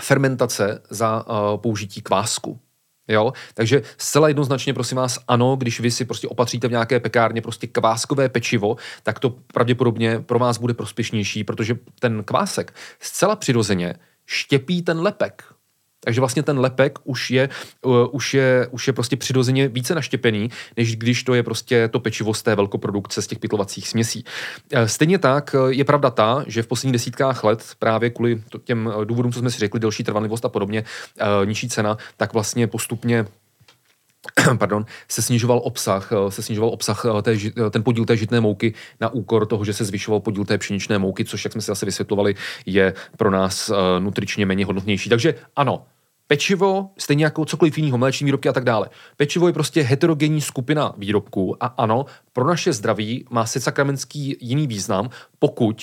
Speaker 1: fermentace za použití kvásku. Jo? Takže zcela jednoznačně, prosím vás, ano, když vy si prostě opatříte v nějaké pekárně prostě kváskové pečivo, tak to pravděpodobně pro vás bude prospěšnější, protože ten kvásek zcela přirozeně štěpí ten lepek. Takže vlastně ten lepek už je, uh, už je, už je prostě přirozeně více naštěpený, než když to je prostě to pečivo z té velkoprodukce, z těch pytlovacích směsí. Uh, stejně tak uh, je pravda ta, že v posledních desítkách let právě kvůli těm důvodům, co jsme si řekli, delší trvanlivost a podobně, nižší cena, tak vlastně postupně pardon, se snižoval obsah, eh, se snižoval obsah eh, té, eh, ten podíl té žitné mouky na úkor toho, že se zvyšoval podíl té pšeničné mouky, což, jak jsme si zase vysvětlovali, je pro nás nutričně méně hodnotnější. Takže ano, Pečivo, stejně jako cokoliv jiného, mléční výrobky a tak dále. Pečivo je prostě heterogenní skupina výrobků a ano, pro naše zdraví má se sakramenský jiný význam, pokud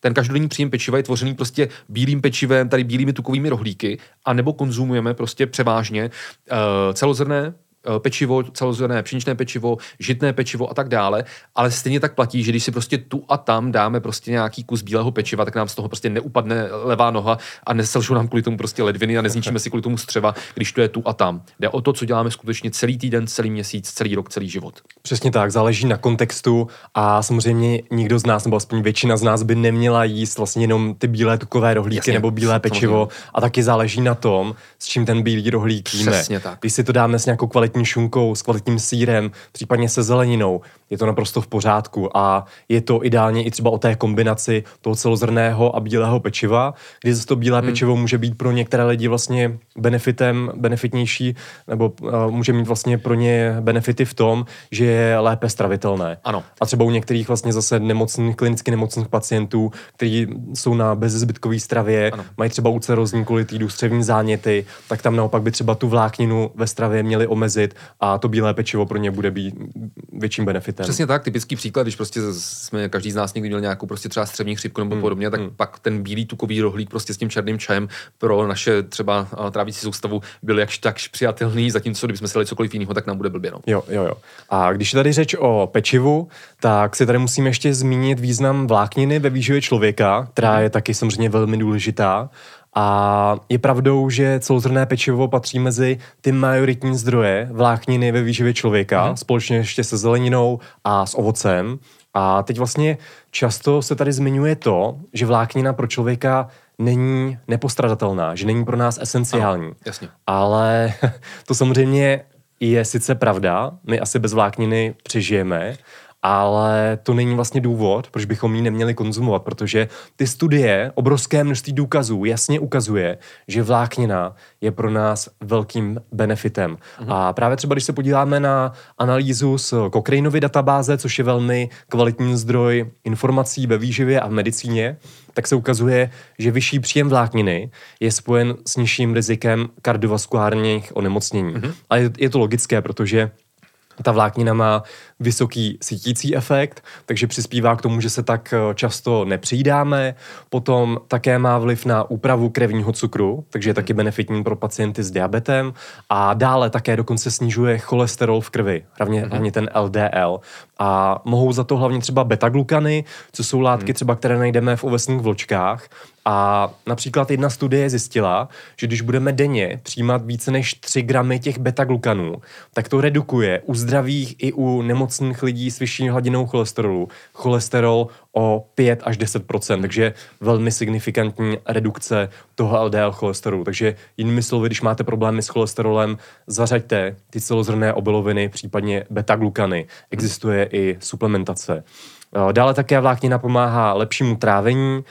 Speaker 1: ten každodenní příjem pečiva je tvořený prostě bílým pečivem, tady bílými tukovými rohlíky, anebo konzumujeme prostě převážně uh, celozrné pečivo, celozrné pšeničné pečivo, žitné pečivo a tak dále, ale stejně tak platí, že když si prostě tu a tam dáme prostě nějaký kus bílého pečiva, tak nám z toho prostě neupadne levá noha a neselžou nám kvůli tomu prostě ledviny a nezničíme si kvůli tomu střeva, když to je tu a tam. Jde o to, co děláme skutečně celý týden, celý měsíc, celý rok, celý život.
Speaker 2: Přesně tak, záleží na kontextu a samozřejmě nikdo z nás, nebo aspoň většina z nás by neměla jíst vlastně jenom ty bílé tukové rohlíky Jasně, nebo bílé pečivo samozřejmě. a taky záleží na tom, s čím ten bílý rohlík jíme. Přesně tak. Když si to dáme s nějakou kvalitní kvalitní šunkou, s kvalitním sírem, případně se zeleninou, je to naprosto v pořádku a je to ideálně i třeba o té kombinaci toho celozrného a bílého pečiva, kdy zase to bílé hmm. pečivo může být pro některé lidi vlastně benefitem, benefitnější, nebo uh, může mít vlastně pro ně benefity v tom, že je lépe stravitelné.
Speaker 1: Ano.
Speaker 2: A třeba u některých vlastně zase nemocných, klinicky nemocných pacientů, kteří jsou na bezzbytkové stravě, ano. mají třeba úcerozní kolitidu, střevní záněty, tak tam naopak by třeba tu vlákninu ve stravě měli omezit a to bílé pečivo pro ně bude být větším benefitem.
Speaker 1: Přesně tak, typický příklad, když prostě jsme, každý z nás někdy měl nějakou prostě třeba střevní chřipku nebo hmm. podobně, tak hmm. pak ten bílý tukový rohlík prostě s tím černým čajem pro naše třeba trávící soustavu byl jakž takž přijatelný, zatímco kdybychom si dali cokoliv jiného, tak nám bude blbě. No.
Speaker 2: Jo, jo, jo. A když je tady řeč o pečivu, tak si tady musíme ještě zmínit význam vlákniny ve výživě člověka, která hmm. je taky samozřejmě velmi důležitá. A je pravdou, že celozrné pečivo patří mezi ty majoritní zdroje vlákniny ve výživě člověka, mm. společně ještě se zeleninou a s ovocem. A teď vlastně často se tady zmiňuje to, že vláknina pro člověka není nepostradatelná, že není pro nás esenciální. Ano,
Speaker 1: jasně.
Speaker 2: Ale to samozřejmě je sice pravda, my asi bez vlákniny přežijeme, ale to není vlastně důvod, proč bychom ji neměli konzumovat, protože ty studie, obrovské množství důkazů jasně ukazuje, že vláknina je pro nás velkým benefitem. Mhm. A právě třeba, když se podíváme na analýzu z Cochraneovy databáze, což je velmi kvalitní zdroj informací ve výživě a v medicíně, tak se ukazuje, že vyšší příjem vlákniny je spojen s nižším rizikem kardiovaskulárních onemocnění. Mhm. A je, je to logické, protože ta vláknina má vysoký sítící efekt, takže přispívá k tomu, že se tak eh, často nepřijídáme. Potom také má vliv na úpravu krevního cukru, takže je taky benefitní pro pacienty s diabetem. A dále také dokonce snižuje cholesterol v krvi, hlavně, mm-hmm. hlavně ten LDL. A mohou za to hlavně třeba beta-glukany, co jsou látky mm. třeba, které najdeme v ovesných vločkách. A například jedna studie zjistila, že když budeme denně přijímat více než 3 gramy těch beta-glukanů, tak to redukuje u zdravých i u nemocných lidí s vyšší hladinou cholesterolu cholesterol o 5 až 10% takže velmi signifikantní redukce toho LDL cholesterolu. Takže jinými slovy, když máte problémy s cholesterolem, zařaďte ty celozrné obiloviny, případně beta-glukany. Existuje i suplementace. Dále také vláknina pomáhá lepšímu trávení,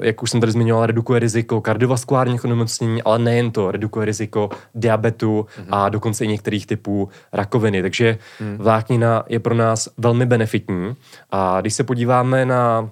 Speaker 2: jak už jsem tady zmiňoval, redukuje riziko kardiovaskulárních onemocnění, ale nejen to, redukuje riziko diabetu mm-hmm. a dokonce i některých typů rakoviny. Takže mm. vláknina je pro nás velmi benefitní. A když se podíváme na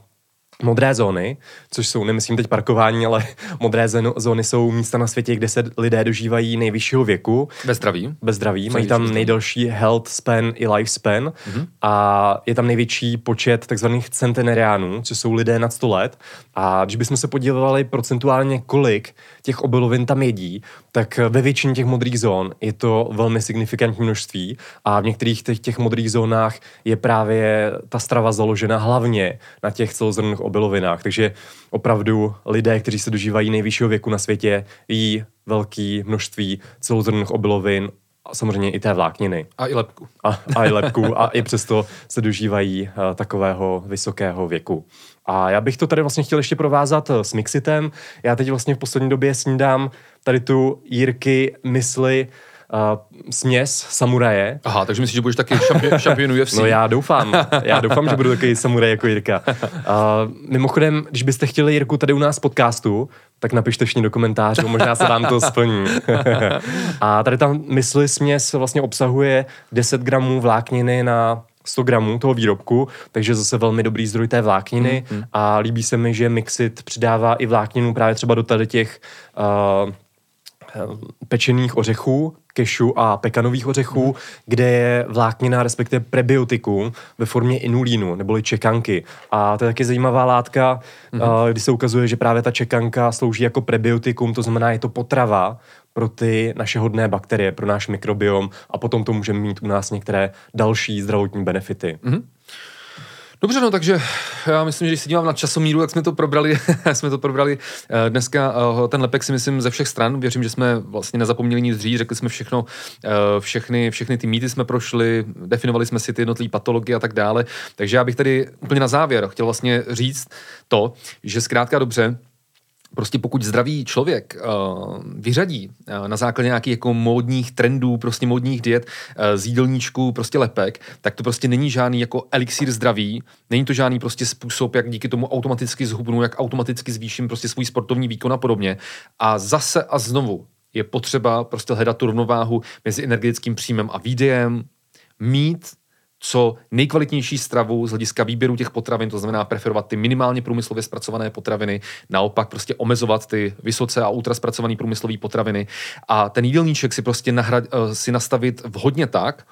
Speaker 2: modré zóny, což jsou, nemyslím teď parkování, ale modré zóny jsou místa na světě, kde se lidé dožívají nejvyššího věku.
Speaker 1: Bez zdraví.
Speaker 2: Bez zdraví. Mají tam nejdelší health span i life span mm-hmm. a je tam největší počet takzvaných centenariánů, což jsou lidé nad 100 let. A když bychom se podívali procentuálně, kolik těch obilovin tam jedí, tak ve většině těch modrých zón je to velmi signifikantní množství a v některých těch, těch modrých zónách je právě ta strava založena hlavně na těch celozrnných obilovinách. Takže opravdu lidé, kteří se dožívají nejvyššího věku na světě, jí velké množství celozrnných obilovin, a samozřejmě i té vlákniny.
Speaker 1: A i lepku.
Speaker 2: A, a i lepku. a i přesto se dožívají uh, takového vysokého věku. A já bych to tady vlastně chtěl ještě provázat eh, s Mixitem. Já teď vlastně v poslední době snídám tady tu Jirky mysli uh, směs samuraje.
Speaker 1: Aha, takže myslíš, že budeš taky šampion, UFC?
Speaker 2: No já doufám. Já doufám, že budu takový samuraj jako Jirka. Uh, mimochodem, když byste chtěli Jirku tady u nás podcastu, tak napište všichni do komentářů, možná se vám to splní. a tady tam mysli směs vlastně obsahuje 10 gramů vlákniny na 100 gramů toho výrobku, takže zase velmi dobrý zdroj té vlákniny mm, mm. a líbí se mi, že Mixit přidává i vlákninu právě třeba do tady těch uh, pečených ořechů, kešu a pekanových ořechů, mm. kde je vláknina, respektive prebiotikum ve formě inulínu, neboli čekanky. A to je taky zajímavá látka, mm. kdy se ukazuje, že právě ta čekanka slouží jako prebiotikum, to znamená, je to potrava pro ty naše hodné bakterie, pro náš mikrobiom a potom to může mít u nás některé další zdravotní benefity. Mm-hmm.
Speaker 1: Dobře, no takže já myslím, že když se dívám na časomíru, jak jsme to probrali, jsme to probrali eh, dneska, eh, ten lepek si myslím ze všech stran, věřím, že jsme vlastně nezapomněli nic říct, řekli jsme všechno, eh, všechny, všechny ty mýty jsme prošli, definovali jsme si ty jednotlivé patologie a tak dále, takže já bych tady úplně na závěr chtěl vlastně říct to, že zkrátka dobře, prostě pokud zdravý člověk uh, vyřadí uh, na základě nějakých jako módních trendů, prostě módních diet uh, z jídelníčku prostě lepek, tak to prostě není žádný jako elixír zdraví, není to žádný prostě způsob, jak díky tomu automaticky zhubnu, jak automaticky zvýším prostě svůj sportovní výkon a podobně. A zase a znovu je potřeba prostě hledat tu rovnováhu mezi energetickým příjmem a výdejem, mít co nejkvalitnější stravu z hlediska výběru těch potravin, to znamená preferovat ty minimálně průmyslově zpracované potraviny, naopak prostě omezovat ty vysoce a ultra zpracované průmyslové potraviny. A ten jídelníček si prostě nahrad, uh, si nastavit vhodně tak,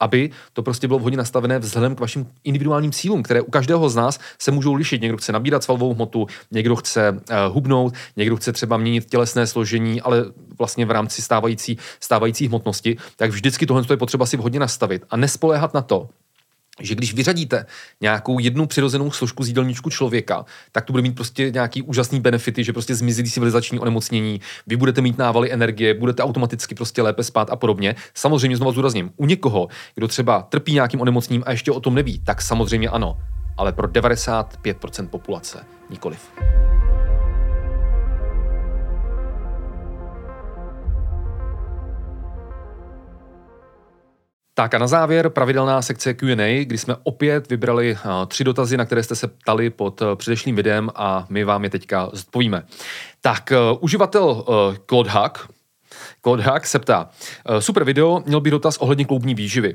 Speaker 1: aby to prostě bylo vhodně nastavené vzhledem k vašim individuálním cílům, které u každého z nás se můžou lišit. Někdo chce nabírat svalovou hmotu, někdo chce uh, hubnout, někdo chce třeba měnit tělesné složení, ale vlastně v rámci stávající, stávající hmotnosti, tak vždycky tohle je potřeba si vhodně nastavit a nespoléhat na to, že když vyřadíte nějakou jednu přirozenou složku z jídelníčku člověka, tak to bude mít prostě nějaký úžasný benefity, že prostě zmizí civilizační onemocnění, vy budete mít návaly energie, budete automaticky prostě lépe spát a podobně. Samozřejmě znovu zúrazním, u někoho, kdo třeba trpí nějakým onemocněním a ještě o tom neví, tak samozřejmě ano, ale pro 95% populace nikoliv. Tak a na závěr pravidelná sekce Q&A, kdy jsme opět vybrali uh, tři dotazy, na které jste se ptali pod uh, předešlým videem a my vám je teďka zodpovíme. Tak uh, uživatel Claude Hack, Claude Hack se ptá, super video, měl by dotaz ohledně kloubní výživy.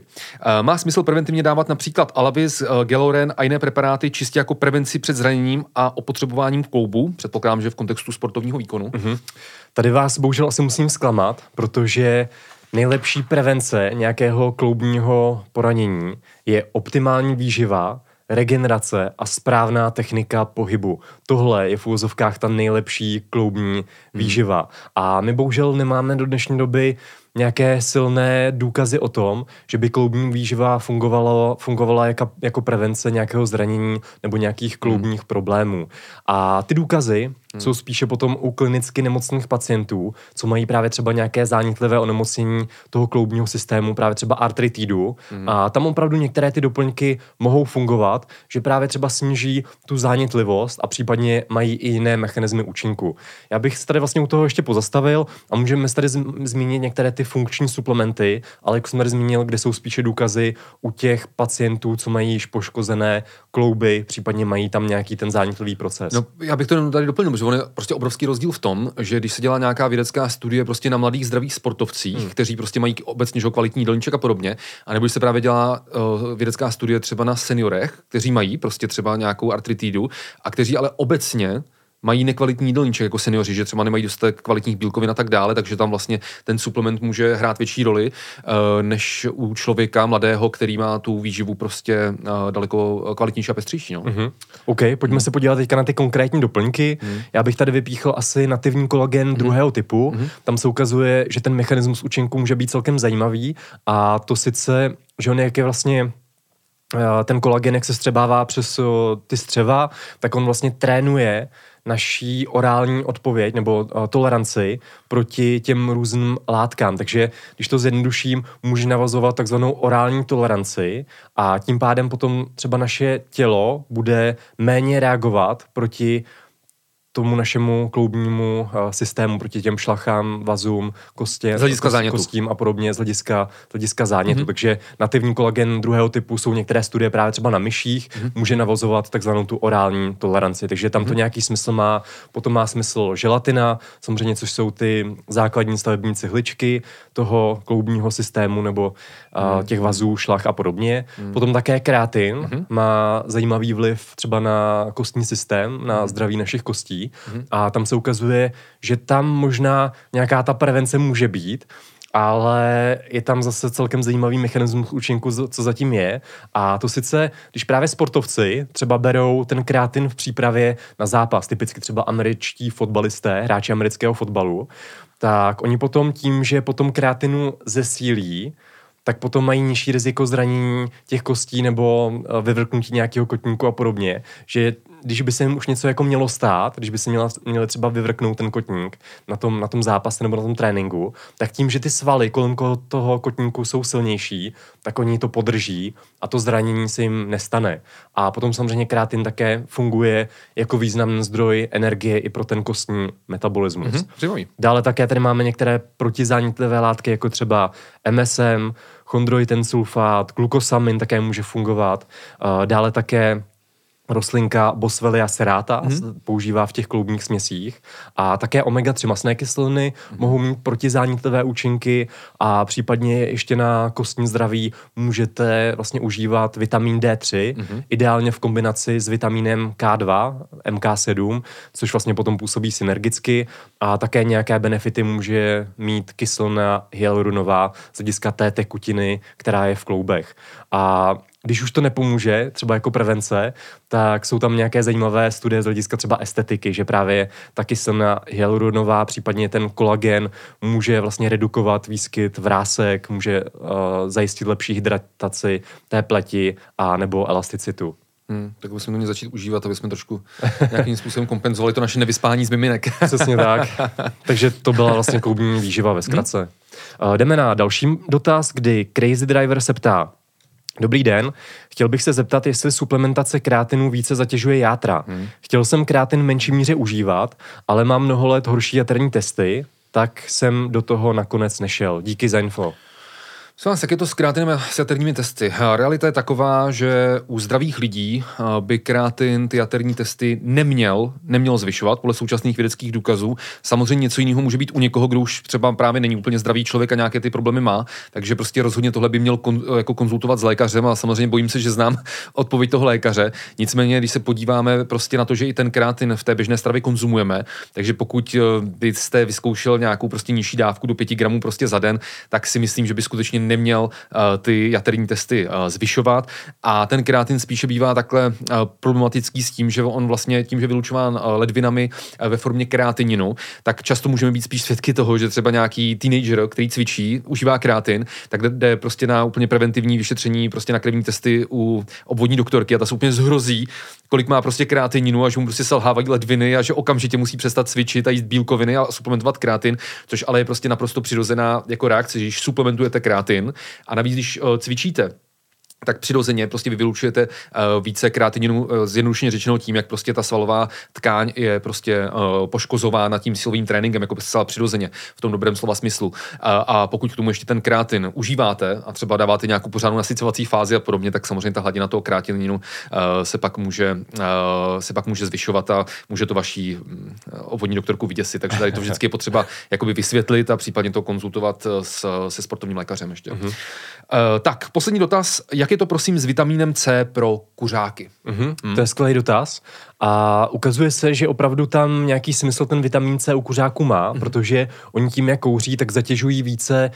Speaker 1: Má smysl preventivně dávat například Alavis, Geloren a jiné preparáty čistě jako prevenci před zraněním a opotřebováním kloubu? Předpokládám, že v kontextu sportovního výkonu. Mm-hmm.
Speaker 2: Tady vás bohužel asi musím zklamat, protože nejlepší prevence nějakého kloubního poranění je optimální výživa, regenerace a správná technika pohybu. Tohle je v úzovkách ta nejlepší kloubní hmm. výživa. A my bohužel nemáme do dnešní doby nějaké silné důkazy o tom, že by kloubní výživa fungovalo, fungovala jako, jako prevence nějakého zranění nebo nějakých kloubních hmm. problémů. A ty důkazy hmm. jsou spíše potom u klinicky nemocných pacientů, co mají právě třeba nějaké zánitlivé onemocnění toho kloubního systému, právě třeba artritidu. Hmm. A tam opravdu některé ty doplňky mohou fungovat, že právě třeba sníží tu zánitlivost a případně mají i jiné mechanismy účinku. Já bych se tady vlastně u toho ještě pozastavil a můžeme tady zmínit některé ty funkční suplementy, ale jak jsem tady zmínil, kde jsou spíše důkazy u těch pacientů, co mají již poškozené klouby, případně mají tam nějaký ten zánitlivý proces.
Speaker 1: No, já bych to tady doplnil, protože on je prostě obrovský rozdíl v tom, že když se dělá nějaká vědecká studie prostě na mladých zdravých sportovcích, hmm. kteří prostě mají obecně že kvalitní jídelníček a podobně, a nebo když se právě dělá uh, vědecká studie třeba na seniorech, kteří mají prostě třeba nějakou artritidu a kteří ale obecně mají nekvalitní jídelníček jako seniori, že třeba nemají dostatek kvalitních bílkovin a tak dále, takže tam vlastně ten suplement může hrát větší roli uh, než u člověka mladého, který má tu výživu prostě uh, daleko kvalitnější a pestřejší. No.
Speaker 2: Mm-hmm. OK, pojďme mm. se podívat teďka na ty konkrétní doplňky. Mm. Já bych tady vypíchl asi nativní kolagen mm. druhého typu. Mm. Tam se ukazuje, že ten mechanismus účinku může být celkem zajímavý a to sice, že on je vlastně eh, ten kolagen, jak se střebává přes eh, ty střeva, tak on vlastně trénuje naší orální odpověď nebo uh, toleranci proti těm různým látkám. Takže když to zjednoduším, může navazovat takzvanou orální toleranci a tím pádem potom třeba naše tělo bude méně reagovat proti tomu našemu kloubnímu uh, systému proti těm šlachám, vazům, kostě,
Speaker 1: z hlediska zánětu.
Speaker 2: kostím a podobně z hlediska, z hlediska zánětu. Mm-hmm. Takže nativní kolagen druhého typu jsou některé studie právě třeba na myších, mm-hmm. může navozovat takzvanou tu orální toleranci. Takže tam mm-hmm. to nějaký smysl má. Potom má smysl želatina, samozřejmě, což jsou ty základní stavební cihličky toho kloubního systému nebo mm-hmm. těch vazů, šlach a podobně. Mm-hmm. Potom také kreatin mm-hmm. má zajímavý vliv třeba na kostní systém, na mm-hmm. zdraví našich kostí. Mm-hmm. A tam se ukazuje, že tam možná nějaká ta prevence může být, ale je tam zase celkem zajímavý mechanismus účinku, co zatím je. A to sice, když právě sportovci třeba berou ten kreatin v přípravě na zápas, typicky třeba američtí fotbalisté, hráči amerického fotbalu, tak oni potom tím, že potom kreatinu zesílí, tak potom mají nižší riziko zranění těch kostí nebo eh, vyvrknutí nějakého kotníku a podobně. Že když by se jim už něco jako mělo stát, když by se měla, měli třeba vyvrknout ten kotník na tom, na tom zápase nebo na tom tréninku, tak tím, že ty svaly kolem toho kotníku jsou silnější, tak oni to podrží a to zranění se jim nestane. A potom samozřejmě krátin také funguje jako významný zdroj energie i pro ten kostní metabolismus.
Speaker 1: Mm-hmm,
Speaker 2: Dále také tady máme některé protizánětlivé látky, jako třeba MSM, chondroitensulfát, glukosamin také může fungovat. Dále také rostlinka Boswellia serrata, mm-hmm. používá v těch kloubních směsích. A také omega-3 masné kyseliny mm-hmm. mohou mít protizánětlivé účinky a případně ještě na kostní zdraví můžete vlastně užívat vitamin D3, mm-hmm. ideálně v kombinaci s vitamínem K2, MK7, což vlastně potom působí synergicky a také nějaké benefity může mít kyselina hyaluronová z hlediska té tekutiny, která je v kloubech. A když už to nepomůže, třeba jako prevence, tak jsou tam nějaké zajímavé studie z hlediska třeba estetiky, že právě ta kyselina hyaluronová, případně ten kolagen může vlastně redukovat výskyt vrásek, může uh, zajistit lepší hydrataci té pleti a nebo elasticitu.
Speaker 1: Hmm, tak bychom to měli začít užívat, aby jsme trošku nějakým způsobem kompenzovali to naše nevyspání z miminek.
Speaker 2: Přesně tak. Takže to byla vlastně kloubní výživa ve zkratce. Hmm. Uh, jdeme na další dotaz, kdy Crazy Driver se ptá, Dobrý den, chtěl bych se zeptat, jestli suplementace kreatinu více zatěžuje játra. Hmm. Chtěl jsem kreatin v menší míře užívat, ale mám mnoho let horší jaterní testy, tak jsem do toho nakonec nešel. Díky za info.
Speaker 1: Jak je to s kreatinem a jaterními testy? Realita je taková, že u zdravých lidí by kreatin ty jaterní testy neměl, neměl zvyšovat podle současných vědeckých důkazů. Samozřejmě něco jiného může být u někoho, kdo už třeba právě není úplně zdravý člověk a nějaké ty problémy má, takže prostě rozhodně tohle by měl kon, jako konzultovat s lékařem a samozřejmě bojím se, že znám odpověď toho lékaře. Nicméně, když se podíváme prostě na to, že i ten kreatin v té běžné stravě konzumujeme, takže pokud eh, byste vyzkoušel nějakou prostě nižší dávku do 5 gramů prostě za den, tak si myslím, že by skutečně neměl uh, ty jaterní testy uh, zvyšovat. A ten kreatin spíše bývá takhle uh, problematický s tím, že on vlastně tím, že vylučován uh, ledvinami uh, ve formě kreatininu, tak často můžeme být spíš svědky toho, že třeba nějaký teenager, který cvičí, užívá kreatin, tak jde prostě na úplně preventivní vyšetření, prostě na krevní testy u obvodní doktorky a ta se úplně zhrozí, kolik má prostě kreatininu a že mu prostě selhávají ledviny a že okamžitě musí přestat cvičit a jíst bílkoviny a suplementovat kreatin, což ale je prostě naprosto přirozená jako reakce, že když suplementujete kreatin a navíc, když uh, cvičíte, tak přirozeně prostě vy vylučujete uh, více kreatininu, uh, zjednodušeně řečeno tím, jak prostě ta svalová tkáň je prostě uh, poškozována tím silovým tréninkem, jako zcela přirozeně v tom dobrém slova smyslu. Uh, a pokud k tomu ještě ten kreatin užíváte a třeba dáváte nějakou pořádnou nasycovací fázi a podobně, tak samozřejmě ta hladina toho kreatininu uh, se pak může uh, se pak může zvyšovat a může to vaší uh, obvodní doktorku vyděsit. Takže tady to vždycky je potřeba jakoby vysvětlit a případně to konzultovat s, se sportovním lékařem ještě. Uh-huh. Uh, tak, poslední dotaz. Jak jak je to prosím s vitamínem C pro kuřáky?
Speaker 2: Mm-hmm. Mm. To je skvělý dotaz. A ukazuje se, že opravdu tam nějaký smysl ten vitamin C u kuřáků má, mm-hmm. protože oni tím, jak kouří, tak zatěžují více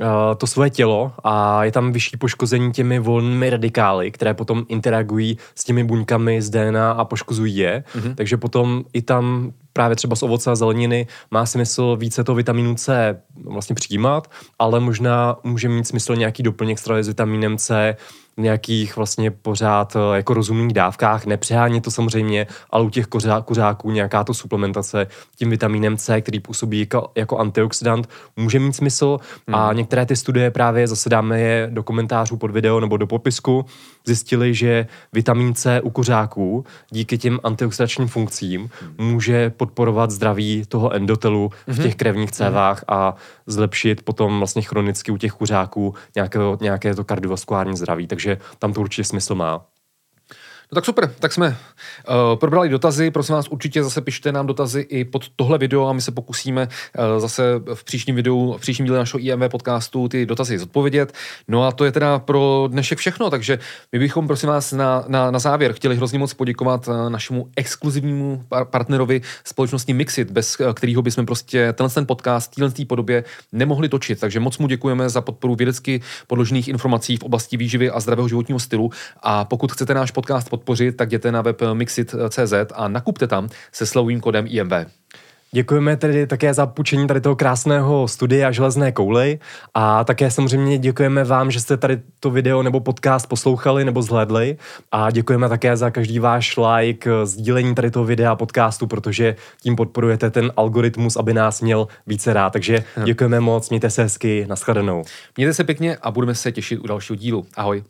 Speaker 2: uh, to svoje tělo a je tam vyšší poškození těmi volnými radikály, které potom interagují s těmi buňkami z DNA a poškozují je. Mm-hmm. Takže potom i tam právě třeba z ovoce a zeleniny má smysl více toho vitamínu C vlastně přijímat, ale možná může mít smysl nějaký doplněk stravy s vitamínem C v nějakých vlastně pořád eh, jako rozumných dávkách, nepřehánět to samozřejmě, ale u těch kořá, kuřáků nějaká to suplementace tím vitamínem C, který působí jako, jako antioxidant, může mít smysl. Hmm. a některé ty studie právě zase dáme je do komentářů pod video nebo do popisku, zjistili, že vitamin C u kuřáků díky těm antioxidačním funkcím může podporovat zdraví toho endotelu v těch mhm. krevních cévách a zlepšit potom vlastně chronicky u těch kuřáků nějaké, nějaké to kardiovaskulární zdraví. Takže tam to určitě smysl má.
Speaker 1: No tak super, tak jsme uh, probrali dotazy, prosím vás určitě zase pište nám dotazy i pod tohle video a my se pokusíme uh, zase v příštím videu, v příštím díle našeho IMV podcastu ty dotazy zodpovědět. No a to je teda pro dnešek všechno, takže my bychom prosím vás na, na, na závěr chtěli hrozně moc poděkovat uh, našemu exkluzivnímu par- partnerovi společnosti Mixit, bez uh, kterého bychom prostě tenhle ten podcast v této podobě nemohli točit. Takže moc mu děkujeme za podporu vědecky podložených informací v oblasti výživy a zdravého životního stylu a pokud chcete náš podcast podpořit, tak jděte na web mixit.cz a nakupte tam se slovým kodem IMV.
Speaker 2: Děkujeme tedy také za půjčení tady toho krásného studia Železné kouly a také samozřejmě děkujeme vám, že jste tady to video nebo podcast poslouchali nebo zhlédli a děkujeme také za každý váš like, sdílení tady toho videa a podcastu, protože tím podporujete ten algoritmus, aby nás měl více rád. Takže děkujeme moc, mějte se hezky, nashledanou.
Speaker 1: Mějte se pěkně a budeme se těšit u dalšího dílu. Ahoj.